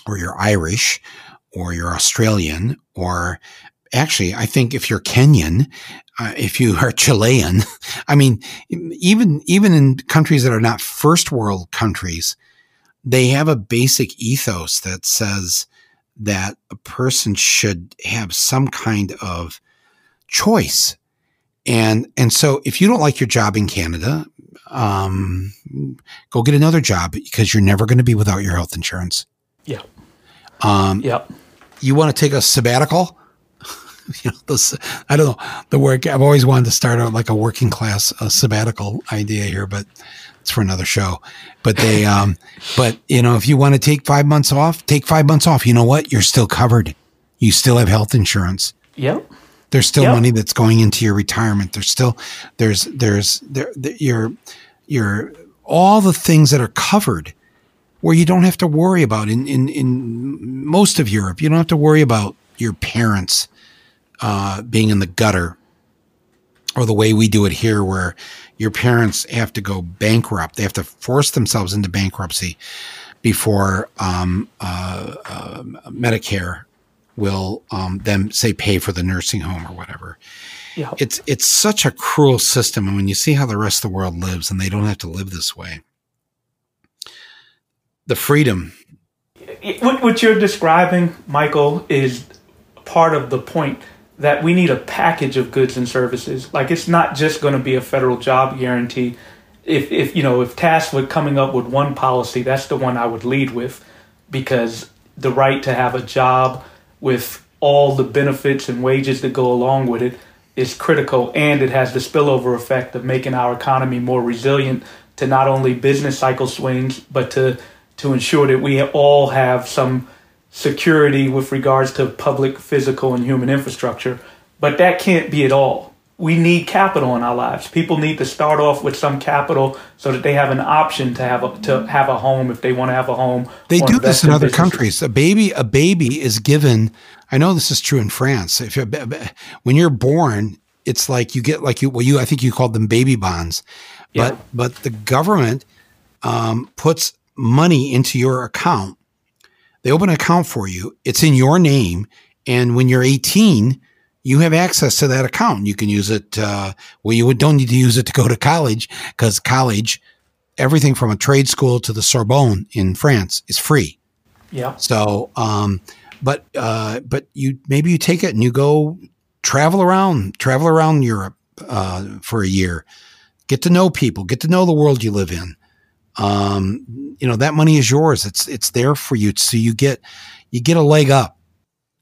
or you're Irish or you're Australian or actually, I think if you're Kenyan, uh, if you <laughs> are Chilean, <laughs> I mean, even, even in countries that are not first world countries, they have a basic ethos that says that a person should have some kind of choice. And, and so if you don't like your job in Canada, um, go get another job because you're never going to be without your health insurance. Yeah. Um, yeah. You want to take a sabbatical? <laughs> you know, this, I don't know the work. I've always wanted to start out like a working class uh, sabbatical idea here, but it's for another show. But they, <laughs> um, but you know, if you want to take five months off, take five months off. You know what? You're still covered. You still have health insurance. Yep. There's still yep. money that's going into your retirement. There's still, there's, there's, there, there you're, you're, all the things that are covered where you don't have to worry about in, in, in most of Europe. You don't have to worry about your parents, uh, being in the gutter or the way we do it here, where your parents have to go bankrupt. They have to force themselves into bankruptcy before um, uh, uh, Medicare will um, then say pay for the nursing home or whatever. Yeah. It's it's such a cruel system, and when you see how the rest of the world lives, and they don't have to live this way, the freedom. What, what you're describing, Michael, is part of the point that we need a package of goods and services. Like it's not just going to be a federal job guarantee. If if you know if tasked with coming up with one policy, that's the one I would lead with, because the right to have a job with all the benefits and wages that go along with it is critical, and it has the spillover effect of making our economy more resilient to not only business cycle swings, but to to ensure that we all have some security with regards to public, physical, and human infrastructure. But that can't be it all. We need capital in our lives. People need to start off with some capital so that they have an option to have a, to have a home if they want to have a home. They do this in other businesses. countries. A baby a baby is given. I know this is true in France. If you're, when you're born, it's like you get like you well you I think you called them baby bonds, but yeah. but the government um, puts money into your account they open an account for you. It's in your name. And when you're 18, you have access to that account. You can use it. Uh, well, you don't need to use it to go to college because college, everything from a trade school to the Sorbonne in France is free. Yeah. So, um, but uh, but you maybe you take it and you go travel around, travel around Europe uh, for a year, get to know people, get to know the world you live in um, you know that money is yours. It's it's there for you. So you get you get a leg up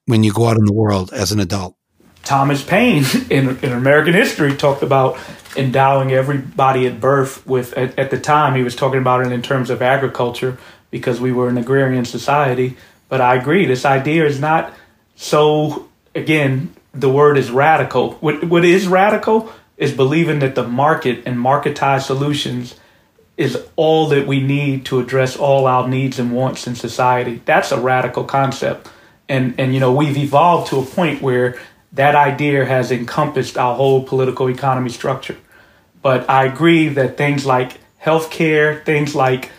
when you go out in the world as an adult. Thomas Paine in, in American history talked about endowing everybody at birth with at, at, the time he was talking about it in terms of agriculture because we were an agrarian society. But I agree, this idea is not so again, the word is radical. What what is radical is believing that the market and marketized solutions is all that we need to address all our needs and wants in society. That's a radical concept. And and you know, we've evolved to a point where that idea has encompassed our whole political economy structure. But I agree that things like healthcare, things like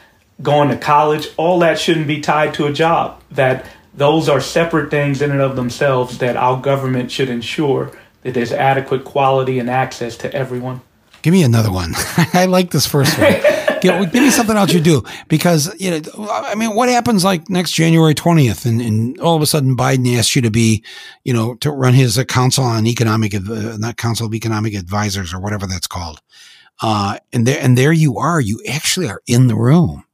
going to college, all that shouldn't be tied to a job. That those are separate things in and of themselves that our government should ensure that there's adequate quality and access to everyone. Give me another one. <laughs> I like this first one. <laughs> give, give, me something else you do because you know. I mean, what happens like next January twentieth, and, and, all of a sudden Biden asks you to be, you know, to run his uh, council on economic, uh, not council of economic advisors or whatever that's called. Uh, and there, and there you are. You actually are in the room,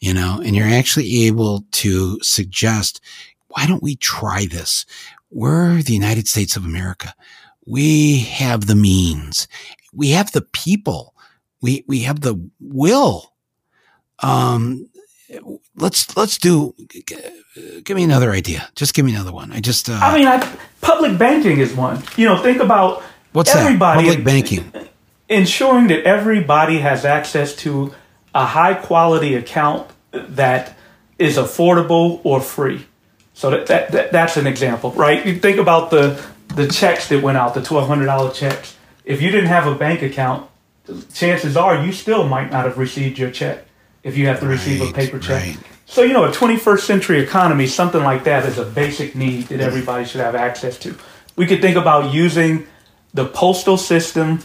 you know, and you're actually able to suggest, why don't we try this? We're the United States of America. We have the means we have the people, we we have the will. Um, let's let's do. Give me another idea. Just give me another one. I just. Uh, I mean, I, public banking is one. You know, think about what's everybody that? Public banking. Ensuring that everybody has access to a high quality account that is affordable or free. So that, that, that, that's an example, right? You think about the the checks that went out, the twelve hundred dollar checks if you didn't have a bank account, chances are you still might not have received your check if you have to receive a paper check. Right. So, you know, a 21st century economy, something like that is a basic need that everybody should have access to. We could think about using the postal system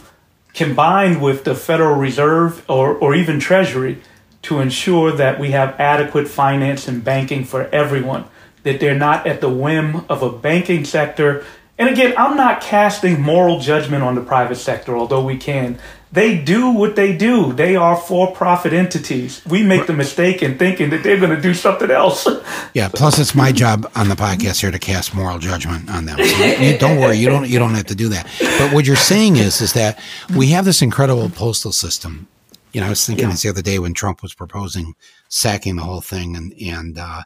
combined with the Federal Reserve or, or even Treasury to ensure that we have adequate finance and banking for everyone, that they're not at the whim of a banking sector and again, I'm not casting moral judgment on the private sector, although we can. They do what they do. They are for profit entities. We make the mistake in thinking that they're going to do something else. <laughs> Yeah. Plus, it's my job on the podcast here to cast moral judgment on them. So you, don't worry. You don't. You don't have to do that. But what you're saying is, is that we have this incredible postal system. You know, I was thinking yeah. this the other day when Trump was proposing sacking the whole thing, and and uh,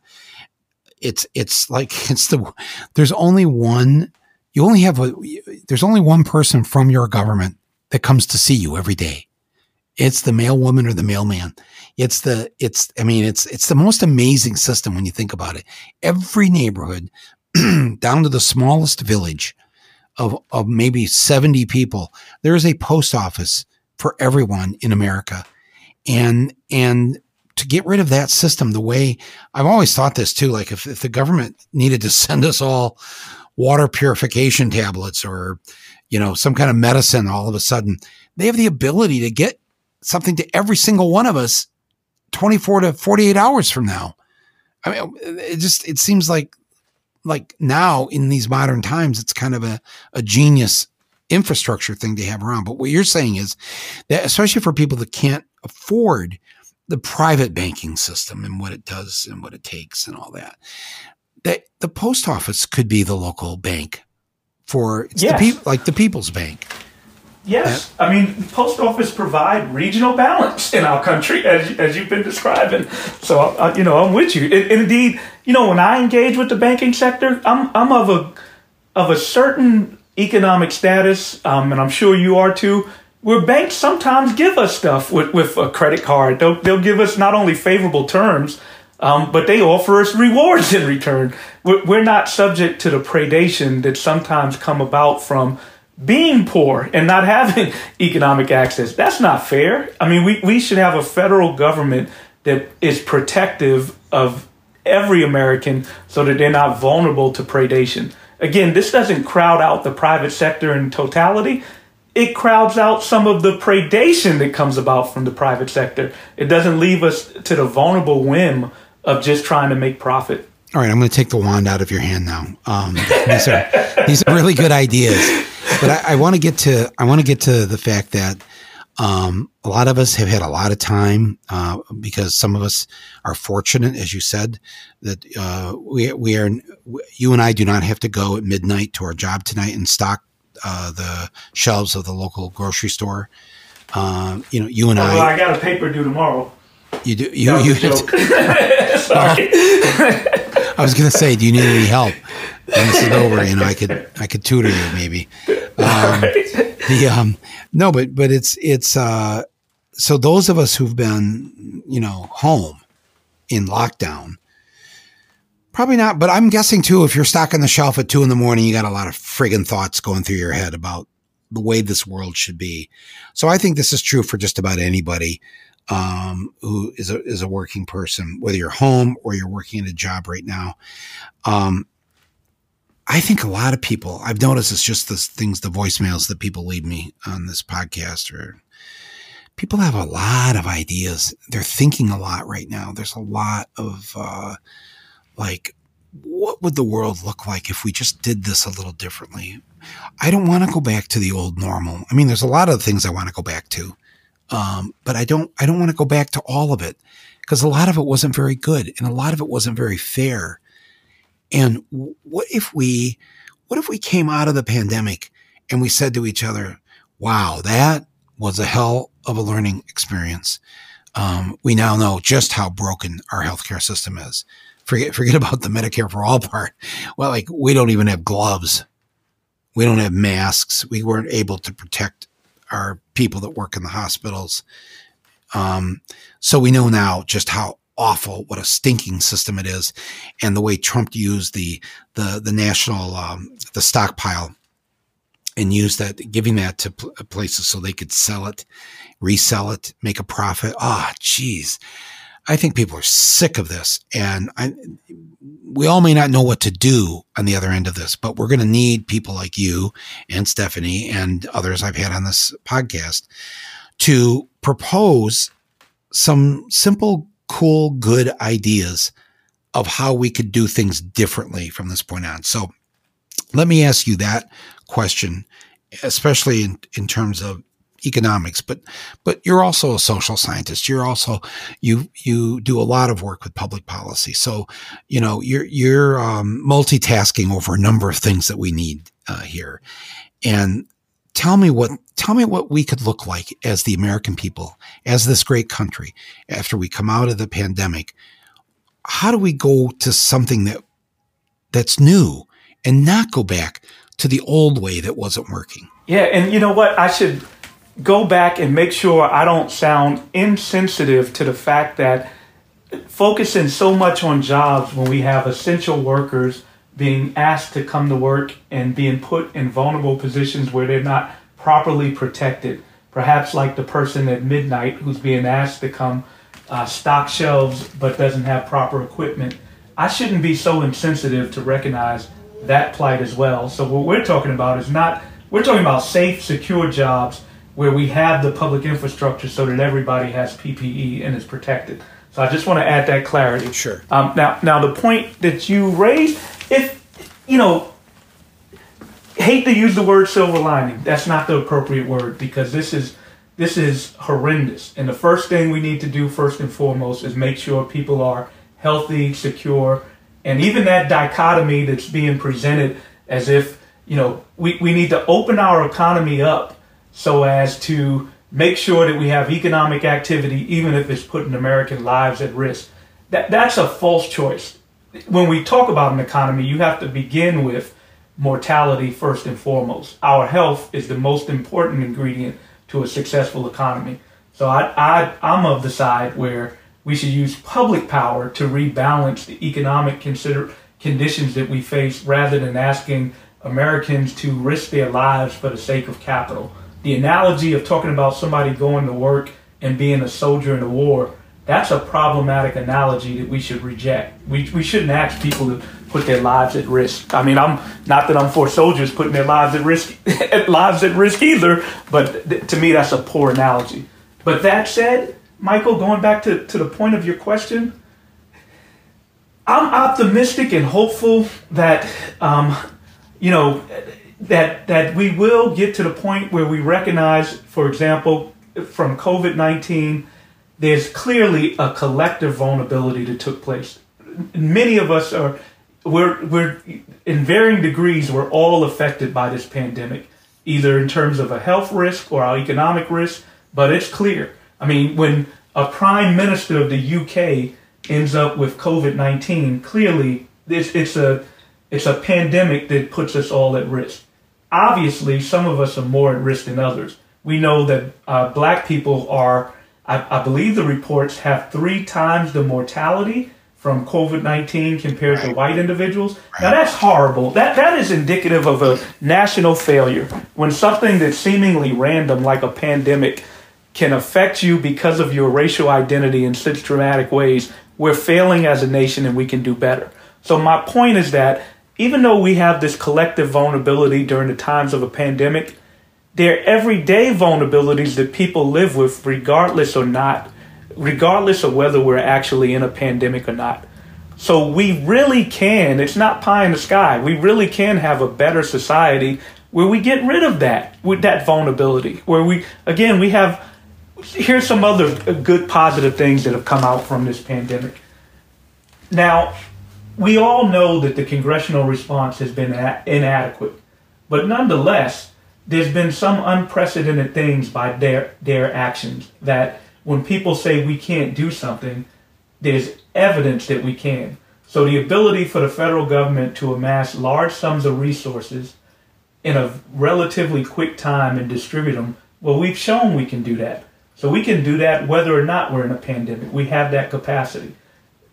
it's it's like <laughs> it's the there's only one you only have a, there's only one person from your government that comes to see you every day. It's the mail woman or the mailman. It's the, it's, I mean, it's, it's the most amazing system when you think about it. Every neighborhood <clears throat> down to the smallest village of, of maybe 70 people, there is a post office for everyone in America. And, and to get rid of that system, the way I've always thought this too, like if, if the government needed to <laughs> send us all water purification tablets or, you know, some kind of medicine all of a sudden. They have the ability to get something to every single one of us 24 to 48 hours from now. I mean, it just, it seems like like now in these modern times, it's kind of a, a genius infrastructure thing to have around. But what you're saying is that, especially for people that can't afford the private banking system and what it does and what it takes and all that, that the post office could be the local bank for yes. the people, like the People's Bank. Yes, I mean, post office provide regional balance in our country, as, as you've been describing. So, uh, you know, I'm with you. And, indeed, you know, when I engage with the banking sector, I'm I'm of a of a certain economic status, um, and I'm sure you are too. Where banks sometimes give us stuff with, with a credit card. They'll they'll give us not only favorable terms, um, but they offer us rewards in return. We're, we're not subject to the predation that sometimes come about from being poor and not having <laughs> economic access. That's not fair. I mean, we, we should have a federal government that is protective of every American so that they're not vulnerable to predation. Again, this doesn't crowd out the private sector in totality. It crowds out some of the predation that comes about from the private sector. It doesn't leave us to the vulnerable whim of just trying to make profit. All right, I'm going to take the wand out of your hand now. Um, these are these are really good ideas but I, I want to get to I want to get to the fact that um, a lot of us have had a lot of time uh, because some of us are fortunate, as you said, that uh, we we are you and I do not have to go at midnight to our job tonight and stock uh, the shelves of the local grocery store. Um, you know, you and oh, I. Well, I got a paper due tomorrow. You do. You. you. <laughs> I was going to say, do you need any help? When this is over, you know, I could I could tutor you maybe. Um, the um, no, but but it's it's uh, so those of us who've been you know home in lockdown, probably not. But I'm guessing too, if you're stocking the shelf at two in the morning, you got a lot of friggin' thoughts going through your head about the way this world should be. So I think this is true for just about anybody um, who is a is a working person, whether you're home or you're working in a job right now. Um, I think a lot of people, I've noticed it's just the things, the voicemails that people leave me on this podcast or people have a lot of ideas. They're thinking a lot right now. There's a lot of, uh, like, what would the world look like if we just did this a little differently? I don't want to go back to the old normal. I mean, there's a lot of things I want to go back to. Um, but I don't, I don't want to go back to all of it because a lot of it wasn't very good and a lot of it wasn't very fair. And what if we, what if we came out of the pandemic and we said to each other, wow, that was a hell of a learning experience. Um, we now know just how broken our healthcare system is. Forget, forget <laughs> about the Medicare for all part. Well, like we don't even have gloves. We don't have masks. We weren't able to protect our people that work in the hospitals. Um, so we know now just how awful, what a stinking system it is, and the way Trump used the the the national um, the stockpile and used that, giving that to pl- places so they could sell it, resell it, make a profit. Ah, oh, geez. I think people are sick of this, and I, we all may not know what to do on the other end of this, but we're going to need people like you and Stephanie and others I've had on this podcast to propose some simple cool, good ideas of how we could do things differently from this point on. So let me ask you that question, especially in, in terms of economics, but but you're also a social scientist. You're also you you do a lot of work with public policy. So you know you're you're um, multitasking over a number of things that we need uh, here. And tell me what tell me what we could look like as the American people, as this great country, after we come out of the pandemic. How do we go to something that that's new and not go back to the old way that wasn't working? Yeah, and you know what? I should go back and make sure I don't sound insensitive to the fact that focusing so much on jobs when we have essential workers being asked to come to work and being put in vulnerable positions where they're not properly protected. Perhaps like the person at midnight who's being asked to come uh, stock shelves but doesn't have proper equipment. I shouldn't be so insensitive to recognize that plight as well. So what we're talking about is not we're talking about safe, secure jobs where we have the public infrastructure so that everybody has PPE and is protected. So I just want to add that clarity. Sure. Um, now, now the point that you raised, if you know, hate to use the word silver lining. That's not the appropriate word because this is this is horrendous. And the first thing we need to do first and foremost is make sure people are healthy, secure, and even that dichotomy that's being presented as if, you know, we, we need to open our economy up so as to make sure that we have economic activity, even if it's putting American lives at risk. That, that's a false choice. When we talk about an economy, you have to begin with mortality first and foremost. Our health is the most important ingredient to a successful economy. So I, I, I'm of the side where we should use public power to rebalance the economic consider, conditions that we face rather than asking Americans to risk their lives for the sake of capital. The analogy of talking about somebody going to work and being a soldier in a war, that's a problematic analogy that we should reject. We, we shouldn't ask people to put their lives at risk. I mean, I'm not that I'm for soldiers putting their lives at risk, <laughs> lives at risk either, but th- to me that's a poor analogy. But that said, Michael, going back to, to the point of your question, I'm optimistic and hopeful that, um, you know, that that we will get to the point where we recognize, for example, from COVID nineteen, there's clearly a collective vulnerability that took place. Many of us are, we're we're in varying degrees, we're all affected by this pandemic, either in terms of a health risk or our economic risk. But it's clear I mean, when a prime minister of the UK ends up with COVID nineteen, clearly it's, it's a it's a pandemic that puts us all at risk. Obviously, some of us are more at risk than others. We know that uh, black people are, I, I, believe the reports have three times the mortality from COVID 19 compared right. to white individuals. Right. Now, that's horrible. That, that is indicative of a national failure when something that's seemingly random, like a pandemic, can affect you because of your racial identity in such dramatic ways, we're failing as a nation and we can do better. So, my point is that even though we have this collective vulnerability during the times of a pandemic, there are everyday vulnerabilities that people live with, regardless or not, regardless of whether we're actually in a pandemic or not. So, we really can, it's not pie in the sky, we really can have a better society where we get rid of that, with that vulnerability, where we, again, we have here's some other good positive things that have come out from this pandemic. Now, we all know that the congressional response has been inadequate, but nonetheless, there's been some unprecedented things by their their actions that when people say we can't do something, there's evidence that we can. So the ability for the federal government to amass large sums of resources in a relatively quick time and distribute them, well, we've shown we can do that. So we can do that whether or not we're in a pandemic. We have that capacity.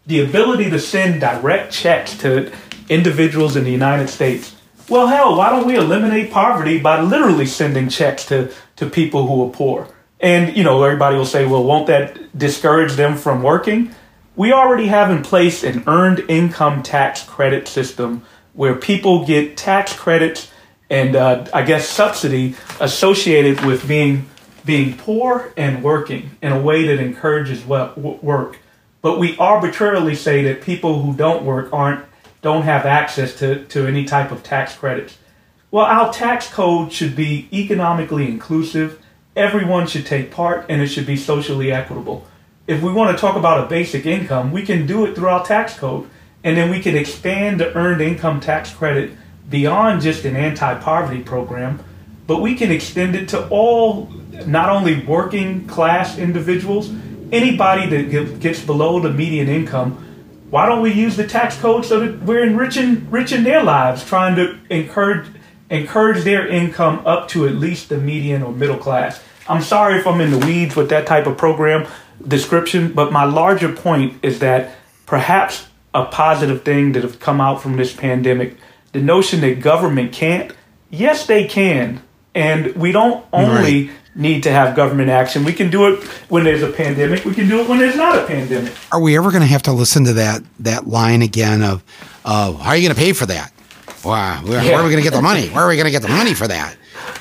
The ability to send direct checks to individuals in the United States. Well, hell, why don't we eliminate poverty by literally sending checks to, to people who are poor? And, you know, everybody will say, well, won't that discourage them from working? We already have in place an earned income tax credit system where people get tax credits and, uh, I guess, subsidy associated with being being poor and working in a way that encourages work. But we arbitrarily say that people who don't work aren't don't have access to, to any type of tax credits. Well, our tax code should be economically inclusive. Everyone should take part and it should be socially equitable. If we want to talk about a basic income, we can do it through our tax code. And then we can expand the earned income tax credit beyond just an anti poverty program, but we can extend it to all not only working class individuals, anybody that gets below the median income, why don't we use the tax code so that we're enriching, enriching their lives, trying to encourage encourage their income up to at least the median or middle class. I'm sorry if I'm in the weeds with that type of program description, but my larger point is that perhaps a positive thing that have come out from this pandemic, the notion that government can't, yes they can. And we don't only right need to have government action. We can do it when there's a pandemic. We can do it when there's not a pandemic. Are we ever going to have to listen to that that line again of, uh, "How are you going to pay for that? Wow, where, yeah. where are we going to get the money? Where are we going to get the money for that?"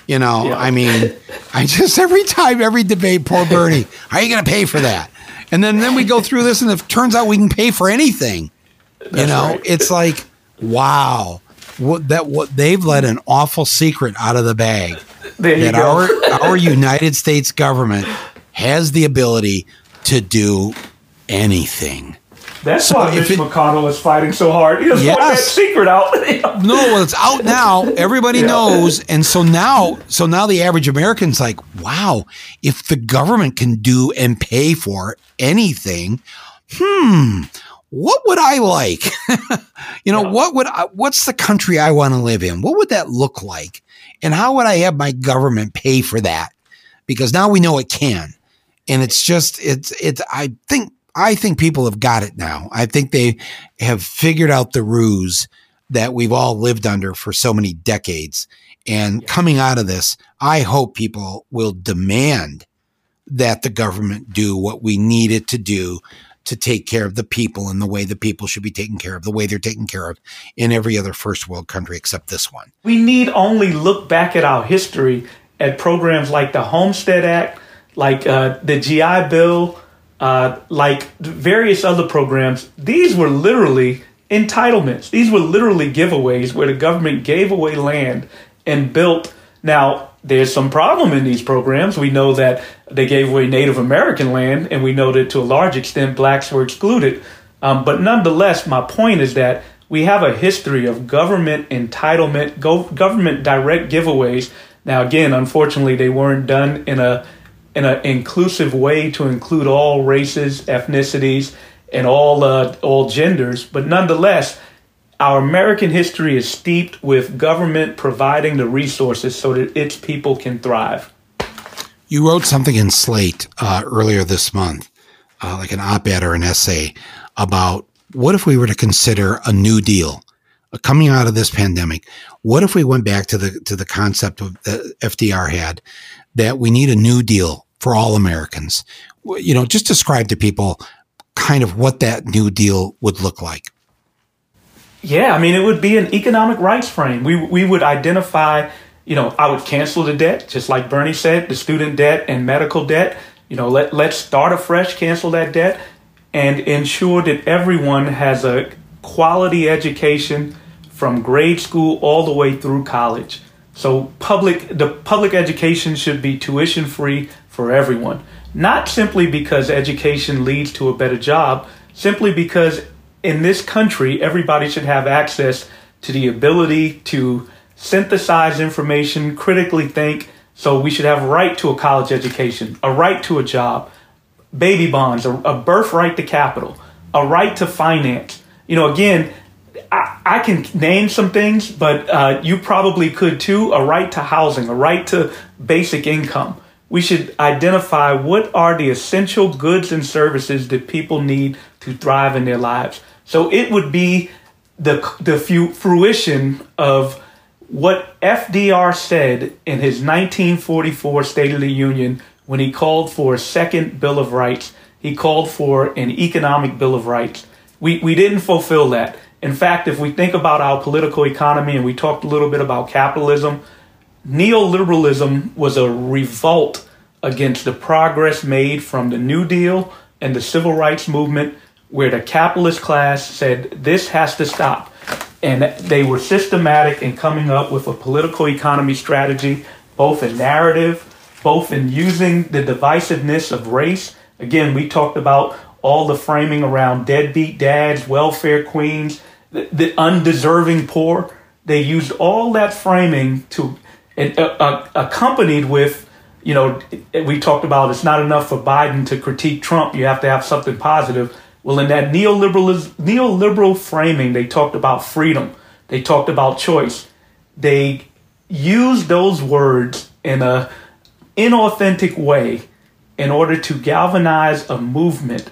You know, yeah. I mean, I just every time, every debate, poor Bernie, how are you going to pay for that? And then then we go through this, and it turns out we can pay for anything. You know, right. it's like, wow. what that what they've let an awful secret out of the bag There that our <laughs> our United States government has the ability to do anything. That's So why Mitch it- McConnell is fighting so hard. He just want that Yes. secret out. <laughs> No, well, it's out now. Everybody Yeah. knows, and so now, so now the average American's like, wow, if the government can do and pay for anything, hmm, what would I like? <laughs> you know, Yeah. what would I, what's the country I want to live in? What would that look like? And how would I have my government pay for that? Because now we know it can, and it's just it's it's. I think I think people have got it now. I think they have figured out the ruse that we've all lived under for so many decades. And coming out of this, I hope people will demand that the government do what we need it to do to take care of the people in the way the people should be taken care of, the way they're taken care of in every other first world country except this one. we need only look back at our history at programs like the Homestead Act, like uh, the GI Bill, uh, like various other programs. These were literally entitlements. These were literally giveaways where the government gave away land and built. Now, there's some problem in these programs. We know that they gave away Native American land, and we know that to a large extent blacks were excluded. Um, but nonetheless, my point is that we have a history of government entitlement, go, government direct giveaways. Now, again, unfortunately, they weren't done in a in an inclusive way to include all races, ethnicities, and all uh, all genders. But nonetheless, our American history is steeped with government providing the resources so that its people can thrive. You wrote something in Slate uh, earlier this month, uh, like an op ed or an essay, about what if we were to consider a new deal uh, coming out of this pandemic? What if we went back to the to the concept of that FDR had that we need a new deal for all Americans? You know, just describe to people kind of what that new deal would look like. Yeah, I mean, it would be an economic rights frame. We we would identify, you know, I would cancel the debt, just like Bernie said, the student debt and medical debt. You know, let let's start afresh, cancel that debt, and ensure that everyone has a quality education from grade school all the way through college. So public the public education should be tuition free for everyone. Not simply because education leads to a better job, simply because in this country everybody should have access to the ability to synthesize information, critically think. So we should have right to a college education, a right to a job, baby bonds, a, a birthright to capital, a right to finance. You know, again, I, I can name some things, but uh, you probably could too. A right to housing, a right to basic income. We should identify what are the essential goods and services that people need to thrive in their lives. So it would be the the fruition of what FDR said in his 1944 State of the Union when he called for a second Bill of Rights. He called for an economic Bill of Rights. We, we didn't fulfill that. In fact, if we think about our political economy and we talked a little bit about capitalism, neoliberalism was a revolt against the progress made from the New Deal and the civil rights movement, where the capitalist class said this has to stop. And they were systematic in coming up with a political economy strategy, both in narrative, both in using the divisiveness of race. Again, we talked about all the framing around deadbeat dads, welfare queens, the, the undeserving poor. They used all that framing to, and, uh, uh, accompanied with, you know, we talked about it's not enough for Biden to critique Trump. You have to have something positive. Well, in that neoliberal neoliberal framing, they talked about freedom. They talked about choice. They used those words in a inauthentic way in order to galvanize a movement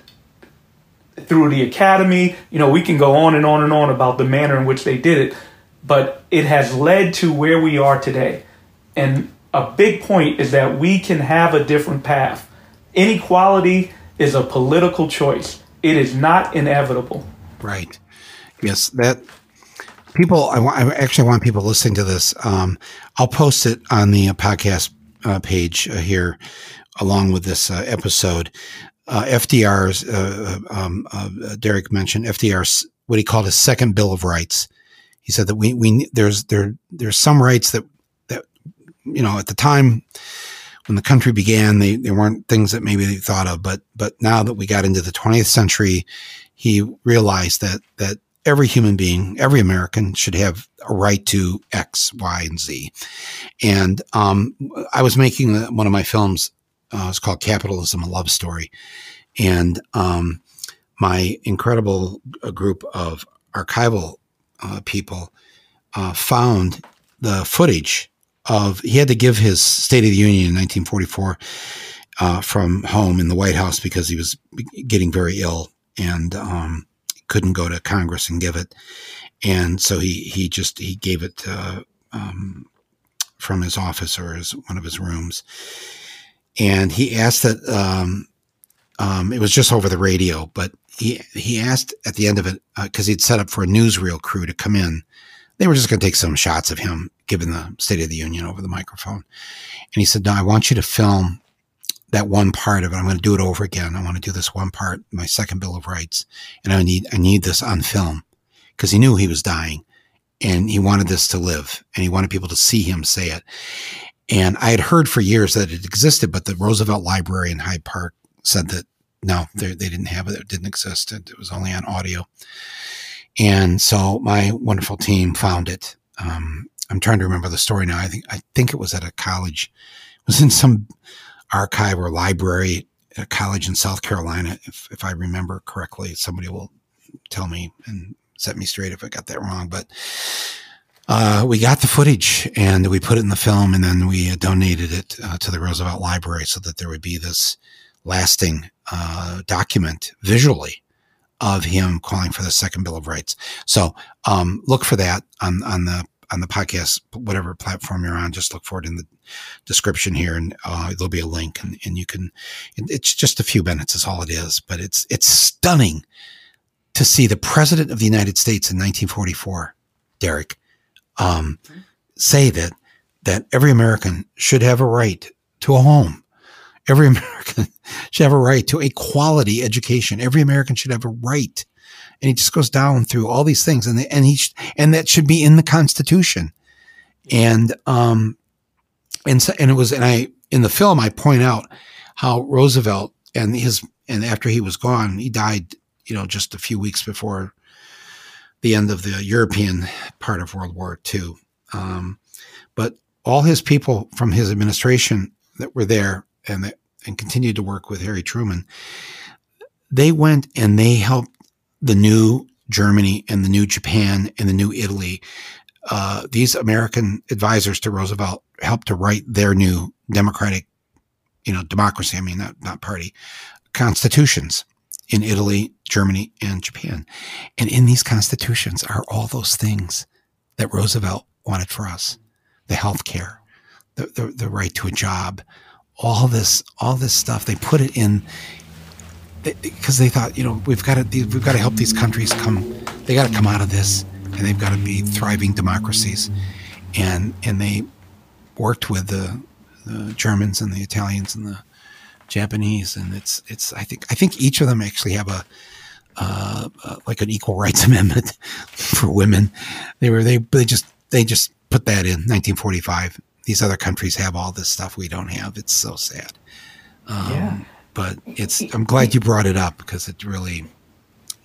through the academy. You know, we can go on and on and on about the manner in which they did it, but it has led to where we are today. And a big point is that we can have a different path. Inequality is a political choice. It is not inevitable. Right. Yes, that people. I, want, I actually want people listening to this. Um, I'll post it on the uh, podcast uh, page uh, here, along with this uh, episode. Uh, FDR's uh, um, Darrick mentioned FDR's what he called his second Bill of Rights. He said that we we there's there there's some rights that you know at the time when the country began, they, they weren't things that maybe they thought of, but but now that we got into the 20th century, he realized that that every human being, every American should have a right to X, Y, and Z. And um, I was making one of my films. Uh, it's called Capitalism: A Love Story, and um, my incredible uh, group of archival uh, people uh, found the footage of he had to give his State of the Union in 1944 uh, from home in the White House because he was getting very ill and um, couldn't go to Congress and give it, and so he he just he gave it uh, um, from his office or his one of his rooms, and he asked that um, um it was just over the radio, but he he asked at the end of it because uh, he'd set up for a newsreel crew to come in. They were just going to take some shots of him giving the State of the Union over the microphone, and he said, "No, I want you to film that one part of it. I'm going to do it over again. I want to do this one part, my second Bill of Rights, and I need I need this on film because he knew he was dying, and he wanted this to live, and he wanted people to see him say it. And I had heard for years that it existed, but the Roosevelt Library in Hyde Park said that no, they, they didn't have it. It didn't exist. It, it was only on audio. And so my wonderful team found it. Um, I'm trying to remember the story now. I think I think it was at a college. It was in some archive or library at a college in South Carolina, if if I remember correctly. Somebody will tell me and set me straight if I got that wrong. But uh, we got the footage and we put it in the film, and then we donated it uh, to the Roosevelt Library so that there would be this lasting uh, document visually of him calling for the second Bill of Rights. So um, look for that on on the on the podcast, whatever platform you're on. Just look for it in the description here, and uh, there'll be a link, and, and you can. It's just a few minutes, is all it is, but it's it's stunning to see the president of the United States in 1944, Darrick, um, say that that every American should have a right to a home Every <laughs> American should have a right to a quality education. Every American should have a right. And he just goes down through all these things and, and he, and that should be in the constitution. And, um, and so, and it was, and I, in the film, I point out how Roosevelt and his, and after he was gone, he died, you know, just a few weeks before the end of the European part of World War II. Um, but all his people from his administration that were there and that, and continued to work with Harry Truman, they went and they helped the new Germany and the new Japan and the new Italy. Uh, these American advisors to Roosevelt helped to write their new democratic, you know, democracy. I mean, not, not party constitutions in Italy, Germany, and Japan. And in these constitutions are all those things that Roosevelt wanted for us the health care, the, the, the right to a job, all this all this stuff. They put it in because they thought, you know, we've got to we've got to help these countries come. They got to come out of this, and they've got to be thriving democracies. And and they worked with the, the Germans and the Italians and the Japanese, and it's it's I think I think each of them actually have a uh, uh, like an equal rights <laughs> amendment for women. They were they they just they just put that in 1945 these other countries have all this stuff we don't have. It's so sad. Um, yeah. But it's. I'm glad you brought it up because it really,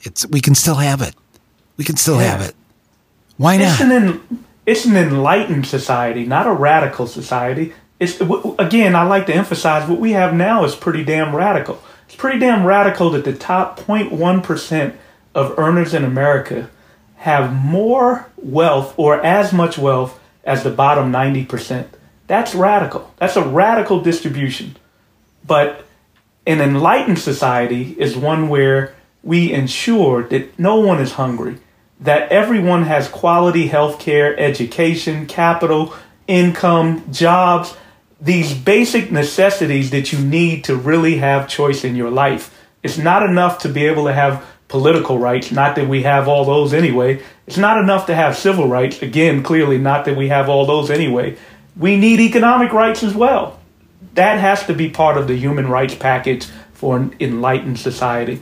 it's. We can still have it. We can still yeah. have it. Why not? It's an, it's an enlightened society, not a radical society. It's again. I like to emphasize what we have now is pretty damn radical. It's pretty damn radical that the top 0.1 percent of earners in America have more wealth or as much wealth as the bottom 90%. That's radical. That's a radical distribution. But an enlightened society is one where we ensure that no one is hungry, that everyone has quality health care, education, capital, income, jobs, these basic necessities that you need to really have choice in your life. It's not enough to be able to have political rights, not that we have all those anyway. It's not enough to have civil rights, again, clearly not that we have all those anyway. We need economic rights as well. That has to be part of the human rights package for an enlightened society.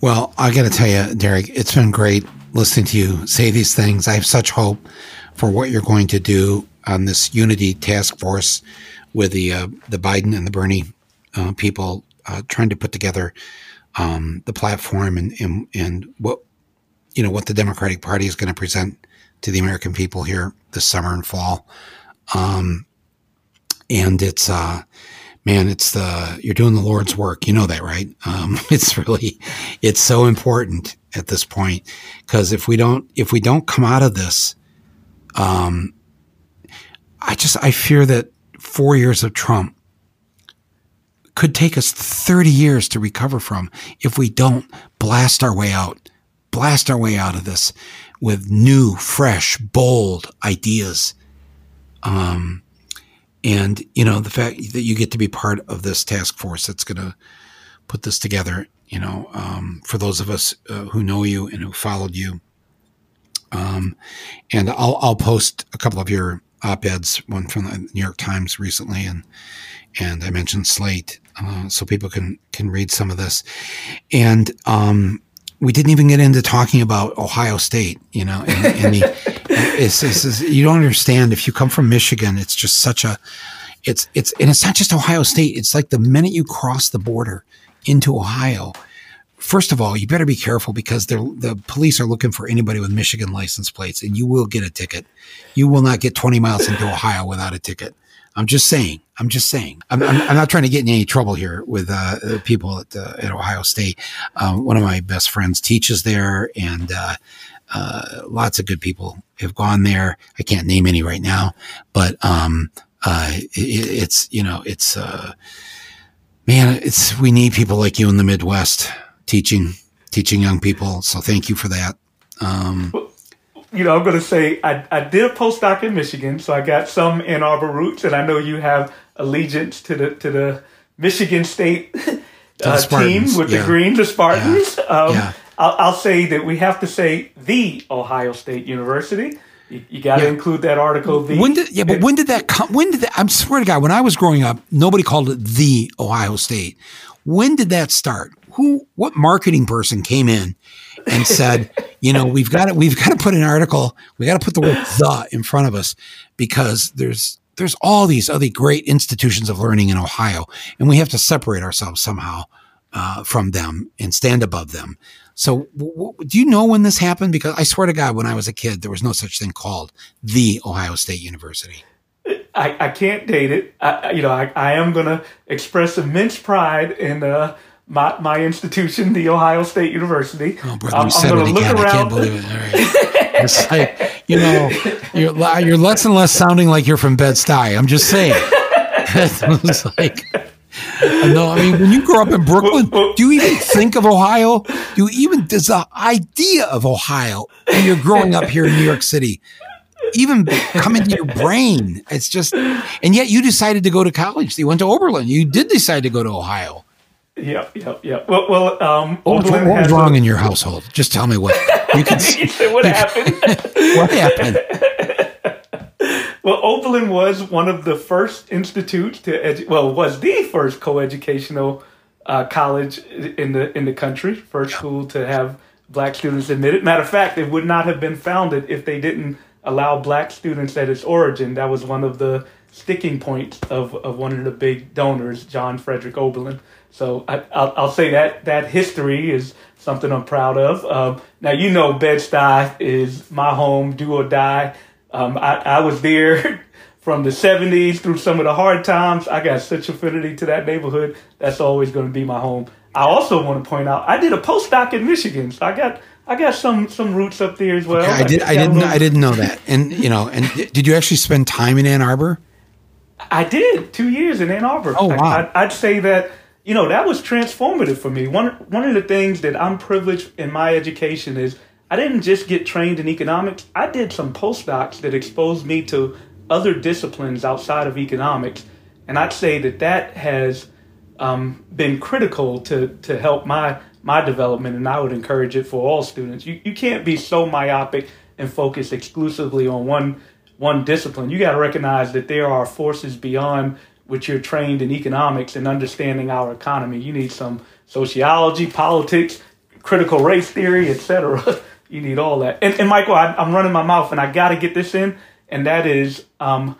Well, I got to tell you, Darrick, it's been great listening to you say these things. I have such hope for what you're going to do on this unity task force with the uh, the Biden and the Bernie uh, people uh, trying to put together um, the platform and, and and what you know what the Democratic Party is going to present to the American people here this summer and fall. Um, and it's uh, man, it's the you're doing the Lord's work. You know that, right? Um, <laughs> it's really it's so important at this point because if we don't if we don't come out of this, um, I just I fear that four years of Trump could take us 30 years to recover from if we don't blast our way out, blast our way out of this with new, fresh, bold ideas. Um, and you know the fact that you get to be part of this task force that's going to put this together. You know, um, for those of us uh, who know you and who followed you, um, and I'll I'll post a couple of your op-eds, one from the New York Times recently, and and I mentioned Slate, uh, so people can can read some of this. And um, we didn't even get into talking about Ohio State, you know, and, and the, <laughs> it's, it's, it's, you don't understand if you come from Michigan, it's just such a, it's, it's, and it's not just Ohio State. It's like the minute you cross the border into Ohio, first of all, you better be careful because the the police are looking for anybody with Michigan license plates and you will get a ticket. You will not get 20 miles into Ohio without a ticket. I'm just saying. I'm just saying. I'm, I'm, I'm not trying to get in any trouble here with uh, people at, uh, at Ohio State. Um, one of my best friends teaches there, and uh, uh, lots of good people have gone there. I can't name any right now, but um, uh, it, it's you know it's uh, man, it's we need people like you in the Midwest teaching teaching young people. So thank you for that. Um, you know, I'm going to say I, I did a postdoc in Michigan, so I got some Ann Arbor roots, and I know you have allegiance to the to the Michigan State <laughs> uh, team with yeah. the green, the Spartans. Yeah. Um, yeah. I'll, I'll, say that we have to say the Ohio State University. You, you got to include that article. The, when did yeah, but when did that come? When did that? I'm swear to God, when I was growing up, nobody called it the Ohio State. When did that start? Who? What marketing person came in and said, <laughs> you know, we've got to we've got to put an article, we got to put the word the in front of us because there's there's all these other great institutions of learning in Ohio, and we have to separate ourselves somehow uh, from them and stand above them. So, w- w- do you know when this happened? Because I swear to God, when I was a kid, there was no such thing called the Ohio State University. I, I can't date it. I, you know, I, I am going to express immense pride in uh, my, my institution, the Ohio State University. Oh, brother, I'm, you said it again. I can't believe it. All right. <laughs> it's like, you know, you're, you're less and less sounding like you're from Bed-Stuy. I'm just saying. <laughs> it's like, no, I mean, when you grow up in Brooklyn, <laughs> do you even think of Ohio? Do you even, does the idea of Ohio when you're growing up here in New York City even come into your brain? It's just, and yet you decided to go to college. You went to Oberlin. You did decide to go to Ohio. Yep, yep, yep. Well, well um, what, what was wrong a, in your household? Just tell me what you can. <laughs> <laughs> what happened? what happened? Well, Oberlin was one of the first institutes to edu- well was the first coeducational uh, college in the in the country, first school to have black students admitted. Matter of fact, it would not have been founded if they didn't allow black students at its origin. That was one of the sticking points of, of one of the big donors, John Frederick Oberlin. So I, will say that that history is something I'm proud of. Um, now you know Bed-Stuy is my home, do or die. Um, I, I was there <laughs> from the 70s through some of the hard times. I got such affinity to that neighborhood. That's always going to be my home. I also want to point out I did a postdoc in Michigan, so I got I got some some roots up there as well. Okay, I did I, I didn't I didn't know that. And you know, and did you actually spend time in Ann Arbor? I did two years in Ann Arbor. Oh wow! I, would say that you know that was transformative for me one one of the things that i'm privileged in my education is i didn't just get trained in economics. I did some postdocs that exposed me to other disciplines outside of economics. And i'd say that that has um, been critical to to help my my development. And i would encourage it for all students. You, you can't be so myopic and focus exclusively on one one discipline. You got to recognize that there are forces beyond which you're trained in economics and understanding our economy. You need some sociology, politics, critical race theory, etc. <laughs> you need all that. And, and Michael, I, am running my mouth, and I got to get this in, and that is um,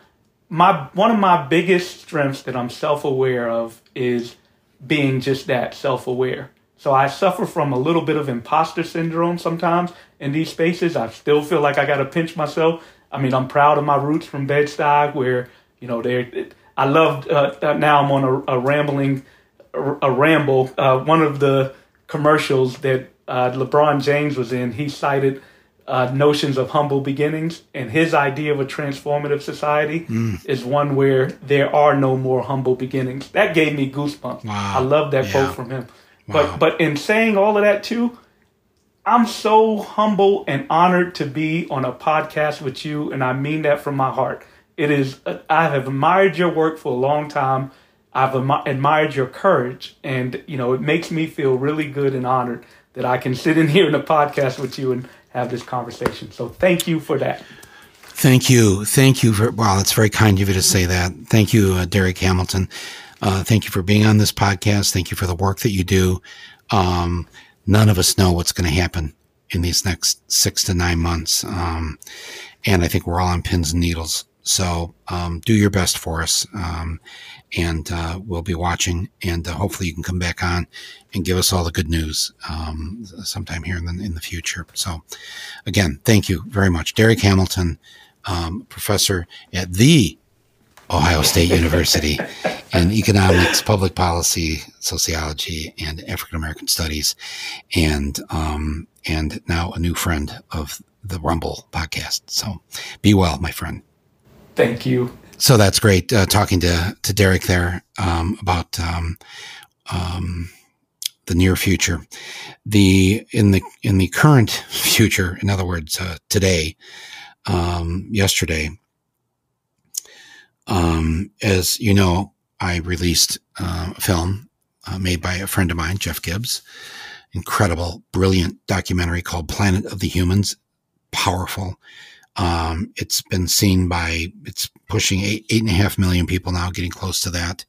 my one of my biggest strengths that I'm self aware of is being just that self aware. So I suffer from a little bit of imposter syndrome sometimes in these spaces. I still feel like I got to pinch myself. I mean, I'm proud of my roots from Bed-Stuy, where you know they. I loved. Uh, now I'm on a, a rambling, a, ramble. Uh, one of the commercials that uh, LeBron James was in, he cited uh, notions of humble beginnings, and his idea of a transformative society mm. is one where there are no more humble beginnings. That gave me goosebumps. Wow. I love that yeah. quote from him. Wow. But but in saying all of that too, I'm so humble and honored to be on a podcast with you, and I mean that from my heart. It is I have admired your work for a long time. I've admired your courage, and you know it makes me feel really good and honored that I can sit in here in a podcast with you and have this conversation. So thank you for that. Thank you, thank you for. Well, it's very kind of you to say that. Thank you, uh, Darrick Hamilton. Uh, thank you for being on this podcast. Thank you for the work that you do. Um, none of us know what's going to happen in these next six to nine months. Um, and I think we're all on pins and needles. So um, do your best for us. And uh, we'll be watching. And uh, hopefully you can come back on and give us all the good news um, sometime here in the, in the future. So again, thank you very much. Darrick Hamilton, um, professor at the Ohio State <laughs> University in economics, public policy, sociology, and African American studies, and um, and now a new friend of the Rumble podcast. So, be well, my friend. Thank you. So that's great uh, talking to to Darrick there um, about um, um, the near future. The in the in the current <laughs> future, in other words, uh, today, um, yesterday um, as you know, I released uh, a film uh, made by a friend of mine, Jeff Gibbs. Incredible, brilliant documentary called Planet of the Humans. Powerful. Um, it's been seen by, it's pushing eight, eight and a half million people now, getting close to that.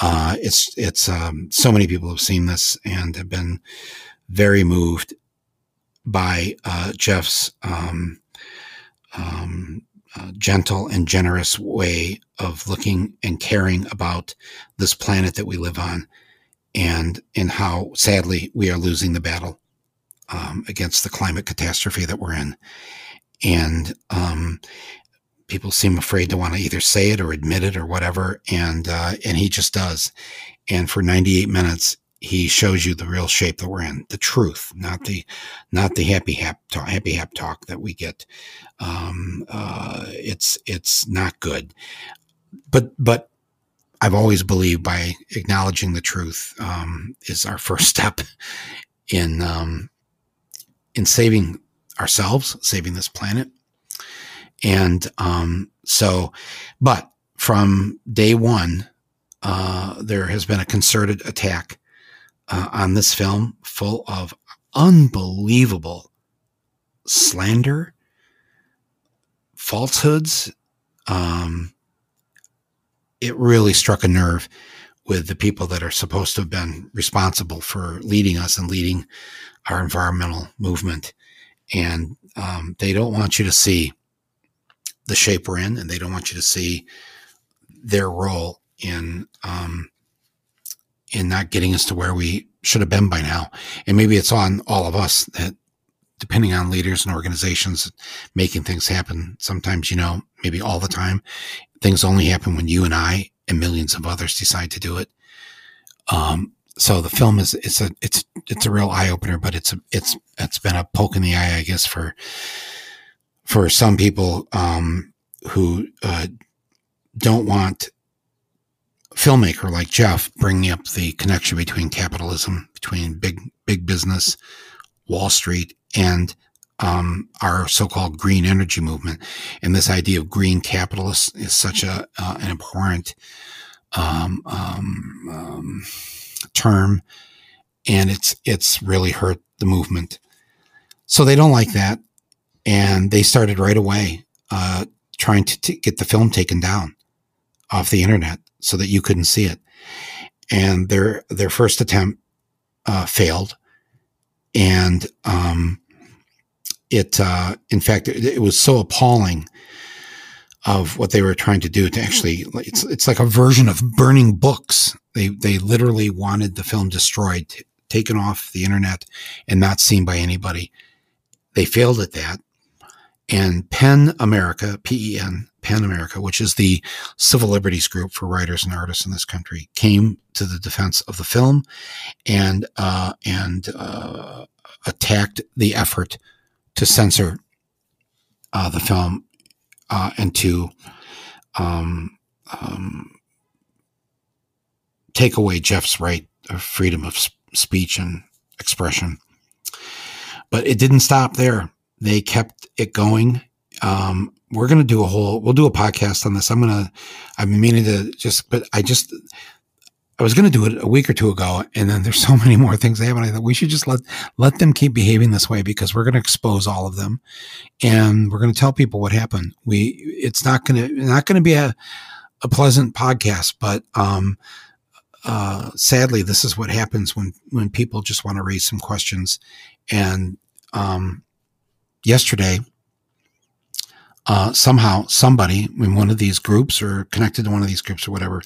Uh, it's, it's, um, so many people have seen this and have been very moved by, uh, Jeff's, um, um, uh, gentle and generous way of looking and caring about this planet that we live on and in how sadly we are losing the battle um, against the climate catastrophe that we're in and um, people seem afraid to want to either say it or admit it or whatever and uh, and he just does and for 98 minutes he shows you the real shape that we're in, the truth, not the, not the happy hap talk, happy hap talk that we get. Um, uh, it's, it's not good. But, but I've always believed by acknowledging the truth, um, is our <laughs> first step in, um, in saving ourselves, saving this planet. And, um, so, but from day one, uh, there has been a concerted attack uh, on this film full of unbelievable slander, falsehoods. Um, it really struck a nerve with the people that are supposed to have been responsible for leading us and leading our environmental movement. And um, they don't want you to see the shape we're in, and they don't want you to see their role in um, in not getting us to where we should have been by now. And maybe it's on all of us that depending on leaders and organizations making things happen. Sometimes, you know, maybe all the time, things only happen when you and I and millions of others decide to do it. Um, so the film is it's a it's it's a real eye opener, but it's a it's it's been a poke in the eye, I guess, for for some people um, who uh, don't want filmmaker like Jeff bringing up the connection between capitalism, between big big business, Wall Street, and um, our so-called green energy movement. And this idea of green capitalists is such a uh, an abhorrent um, um, um term, and it's it's really hurt the movement. So they don't like that, and they started right away uh, trying to t- get the film taken down off the internet so that you couldn't see it. And their their first attempt uh, failed, and um, it, uh, in fact, it, it, was so appalling of what they were trying to do to actually, it's, it's like a version of burning books. They, they literally wanted the film destroyed, t- taken off the internet and not seen by anybody. They failed at that. And PEN America, P E N, PEN America, which is the civil liberties group for writers and artists in this country, came to the defense of the film and uh, and uh, attacked the effort to censor uh, the film uh, and to um, um, take away Jeff's right of freedom of speech and expression. But it didn't stop there. They kept it going. Um, we're going to do a whole, we'll do a podcast on this. I'm going to, been meaning to just, but I just, I was going to do it a week or two ago, and then there's <laughs> so many more things they have, and I thought we should just let let them keep behaving this way because we're going to expose all of them, and we're going to tell people what happened. We it's not going to not going to be a a pleasant podcast, but um, uh, sadly, this is what happens when when people just want to raise some questions. And um, yesterday, uh, somehow somebody in one of these groups or connected to one of these groups or whatever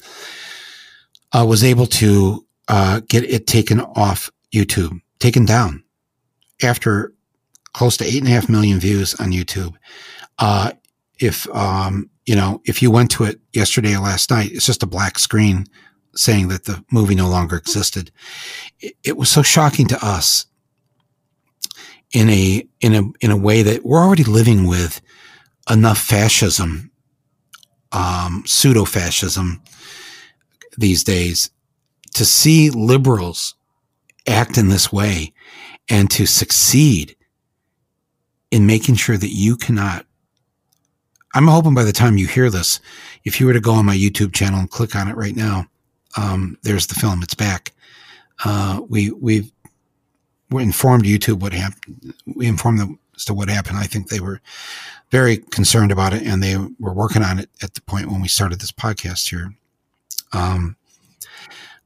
uh, was able to uh, get it taken off YouTube, taken down after close to eight and a half million views on YouTube. Uh, if um, you know, if you went to it yesterday or last night, it's just a black screen saying that the movie no longer existed. It, it was so shocking to us in a in a in a way that we're already living with enough fascism, um, pseudo fascism these days. To see liberals act in this way and to succeed in making sure that you cannot. I'm hoping by the time you hear this, if you were to go on my YouTube channel and click on it right now, um, there's the film. It's back. Uh, we we we informed YouTube what happened. We informed them as to what happened. I think they were very concerned about it, and they were working on it at the point when we started this podcast here. Um,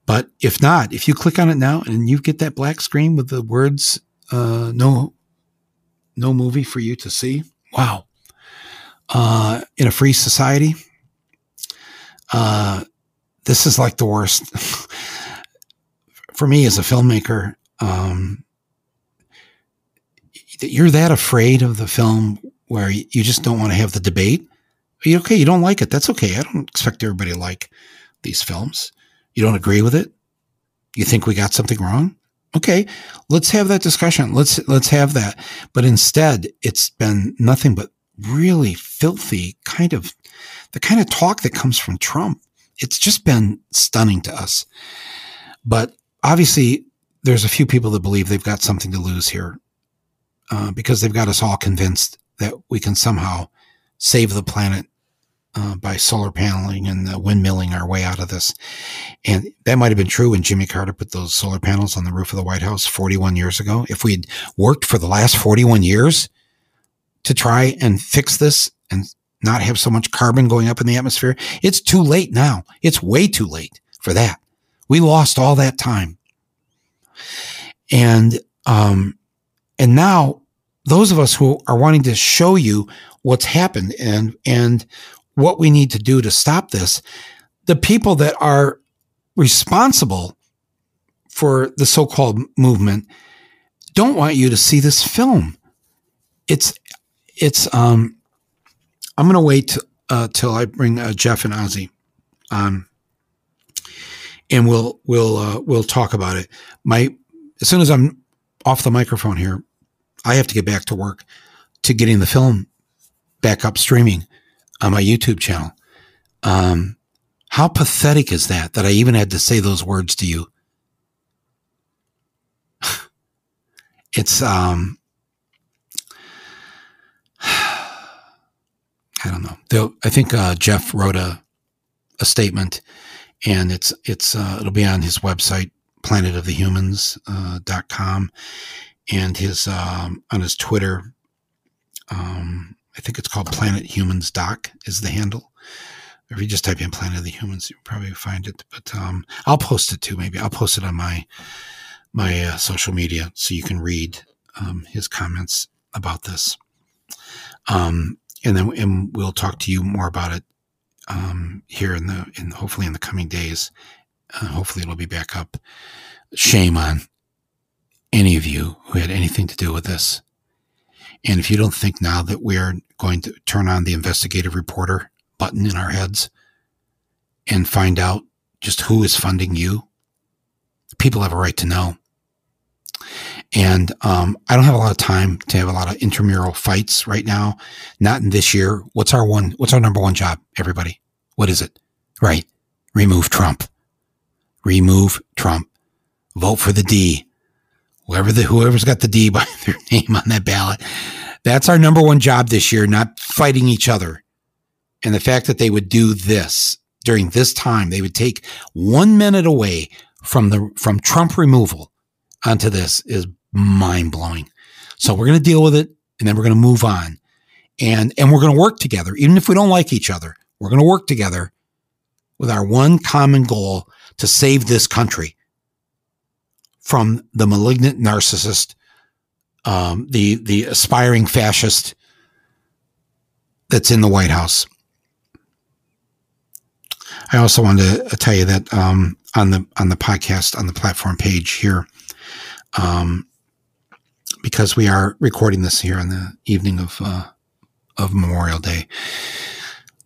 but if not, if you click on it now and you get that black screen with the words uh, "no, no movie for you to see," wow! Uh, in a free society, uh, this is like the worst <laughs> for me as a filmmaker. Um, you're that afraid of the film where you just don't want to have the debate. Okay, you don't like it. That's okay. I don't expect everybody to like these films. You don't agree with it. You think we got something wrong? Okay, let's have that discussion. Let's let's have that. But instead, it's been nothing but really filthy kind of the kind of talk that comes from Trump it's just been stunning to us. But obviously, there's a few people that believe they've got something to lose here uh, because they've got us all convinced that we can somehow save the planet uh, by solar paneling and windmilling our way out of this. And that might have been true when Jimmy Carter put those solar panels on the roof of the White House 41 years ago. If we'd worked for the last 41 years to try and fix this and not have so much carbon going up in the atmosphere. It's too late now. It's way too late for that. We lost all that time. And, um, and now those of us who are wanting to show you what's happened and, and what we need to do to stop this, the people that are responsible for the so-called movement don't want you to see this film. It's, it's, um, I'm going to wait uh, till I bring uh, Jeff and Ozzy on, and we'll we'll uh, we'll talk about it. My as soon as I'm off the microphone here, I have to get back to work to getting the film back up streaming on my YouTube channel. Um, how pathetic is that? That I even had to say those words to you. <sighs> it's um <sighs> I don't know. They'll, I think uh, Jeff wrote a a statement, and it's it's uh, it'll be on his website planetofthehumans.com uh, and his um, on his Twitter. Um, I think it's called Planet Humans Doc is the handle. If you just type in Planet of the Humans, you'll probably find it. But um, I'll post it too. Maybe I'll post it on my my uh, social media so you can read um, his comments about this. Um, and then and we'll talk to you more about it um, here in the in hopefully in the coming days. Uh, hopefully it'll be back up. Shame on any of you who had anything to do with this. And if you don't think now that we're going to turn on the investigative reporter button in our heads and find out just who is funding you, people have a right to know. And um, I don't have a lot of time to have a lot of intramural fights right now. Not in this year. What's our one? What's our number one job? Everybody, what is it? Right, remove Trump. Remove Trump. Vote for the D. Whoever the whoever's got the D by <laughs> their name on that ballot. That's our number one job this year. Not fighting each other. And the fact that they would do this during this time, they would take one minute away from the from Trump removal onto this is mind blowing. So we're going to deal with it and then we're going to move on. And, and we're going to work together. Even if we don't like each other, we're going to work together with our one common goal to save this country from the malignant narcissist, um, the, the aspiring fascist that's in the White House. I also wanted to tell you that um, on the on the podcast on the platform page here, um, because we are recording this here on the evening of uh, of Memorial Day.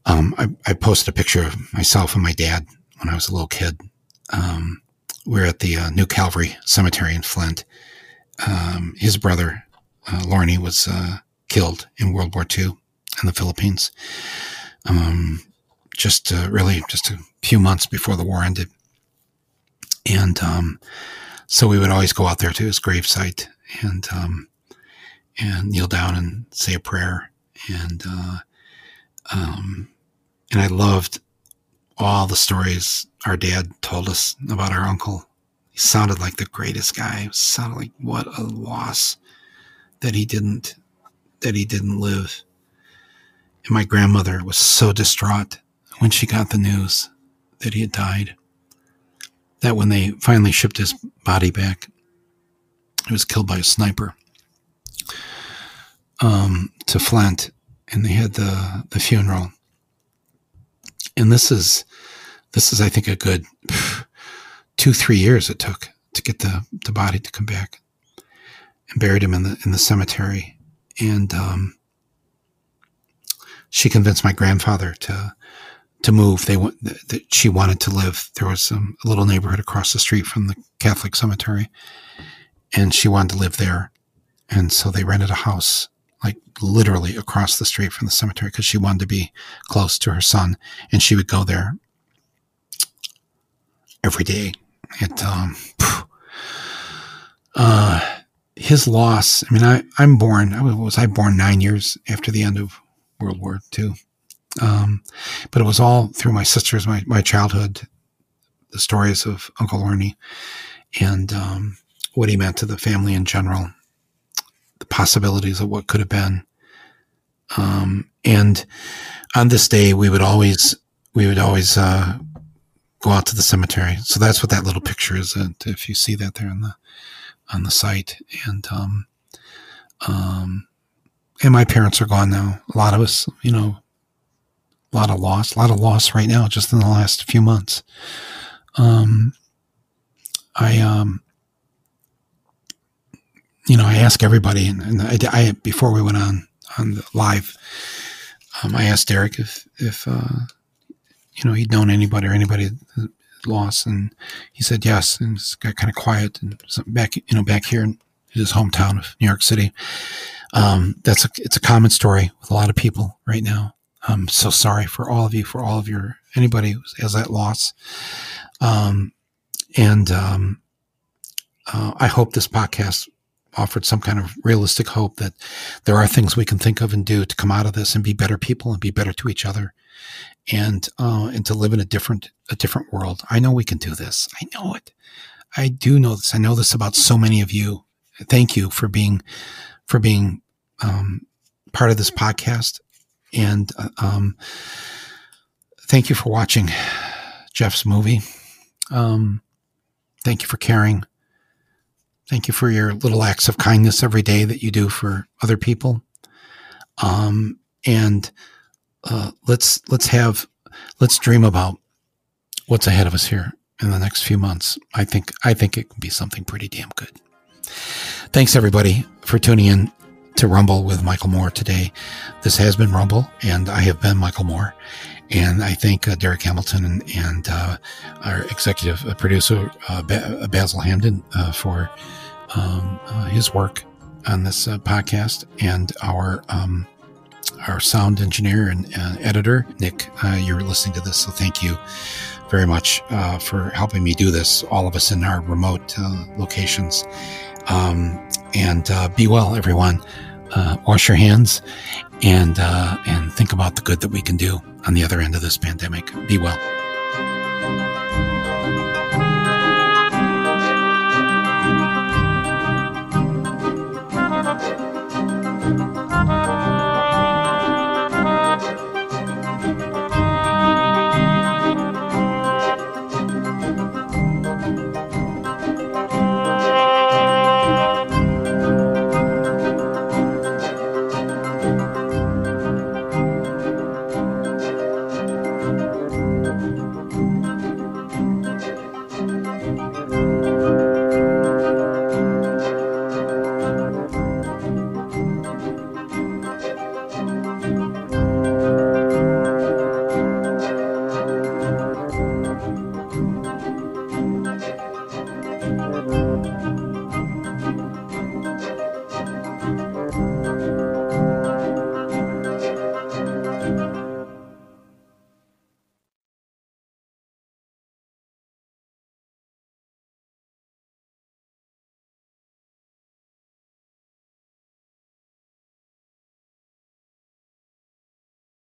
Um, I, I, posted a picture of myself and my dad when I was a little kid. Um, we are at the uh, New Calvary Cemetery in Flint. Um, his brother, uh, was uh, killed in World War II in the Philippines. Um, just uh, really just a few months before the war ended. And um, so we would always go out there to his gravesite and um, and kneel down and say a prayer and uh, um, and I loved all the stories our dad told us about our uncle. He sounded like the greatest guy. Sounded like what a loss that he didn't that he didn't live. And my grandmother was so distraught when she got the news that he had died. That when they finally shipped his body back, he was killed by a sniper um, to Flint, and they had the the funeral. And this is this is, I think, a good <sighs> two three years it took to get the the body to come back, and buried him in the in the cemetery. And um, she convinced my grandfather to to move. They want that she wanted to live. There was some, a little neighborhood across the street from the Catholic cemetery, and she wanted to live there. And so they rented a house, like literally across the street from the cemetery, because she wanted to be close to her son, and she would go there every day. It, um, uh, his loss. I mean, I, I'm born. I was, was I born nine years after the end of World War II. Um, but it was all through my sisters, my, my childhood, the stories of Uncle Lorne and um, what he meant to the family in general, the possibilities of what could have been. Um, and on this day, we would always we would always uh, go out to the cemetery. So that's what that little picture is. And if you see that there on the on the site, and um, um, and my parents are gone now. A lot of us, you know, a lot of loss, a lot of loss right now, just in the last few months. Um, I, um, you know, I ask everybody, and, and I, I, before we went on on live, um, I asked Darrick if if uh, you know he'd known anybody or anybody lost, and he said yes, and it got kind of quiet. And back, you know, back here in his hometown of New York City, um, that's a it's a common story with a lot of people right now. I'm so sorry for all of you, for all of your anybody who has that loss. Um, and um, uh, I hope this podcast offered some kind of realistic hope that there are things we can think of and do to come out of this and be better people and be better to each other, and uh, and to live in a different a different world. I know we can do this. I know it. I do know this. I know this about so many of you. Thank you for being for being um, part of this podcast and uh, um, thank you for watching Jeff's movie. Um, thank you for caring. Thank you for your little acts of kindness every day that you do for other people. Um, and uh, let's let's have let's dream about what's ahead of us here in the next few months. I think I think it can be something pretty damn good. Thanks everybody for tuning in to Rumble with Michael Moore today. This has been Rumble, and I have been Michael Moore. And I thank uh, Darrick Hamilton and, and uh, our executive uh, producer, uh, ba- Basil Hamden, uh, for um, uh, his work on this podcast, and our um, our sound engineer and editor, Nick. you're listening to this, so thank you very much for helping me do this. All of us in our remote locations. Um, and be well, everyone. Uh, wash your hands and uh, and think about the good that we can do on the other end of this pandemic. Be well.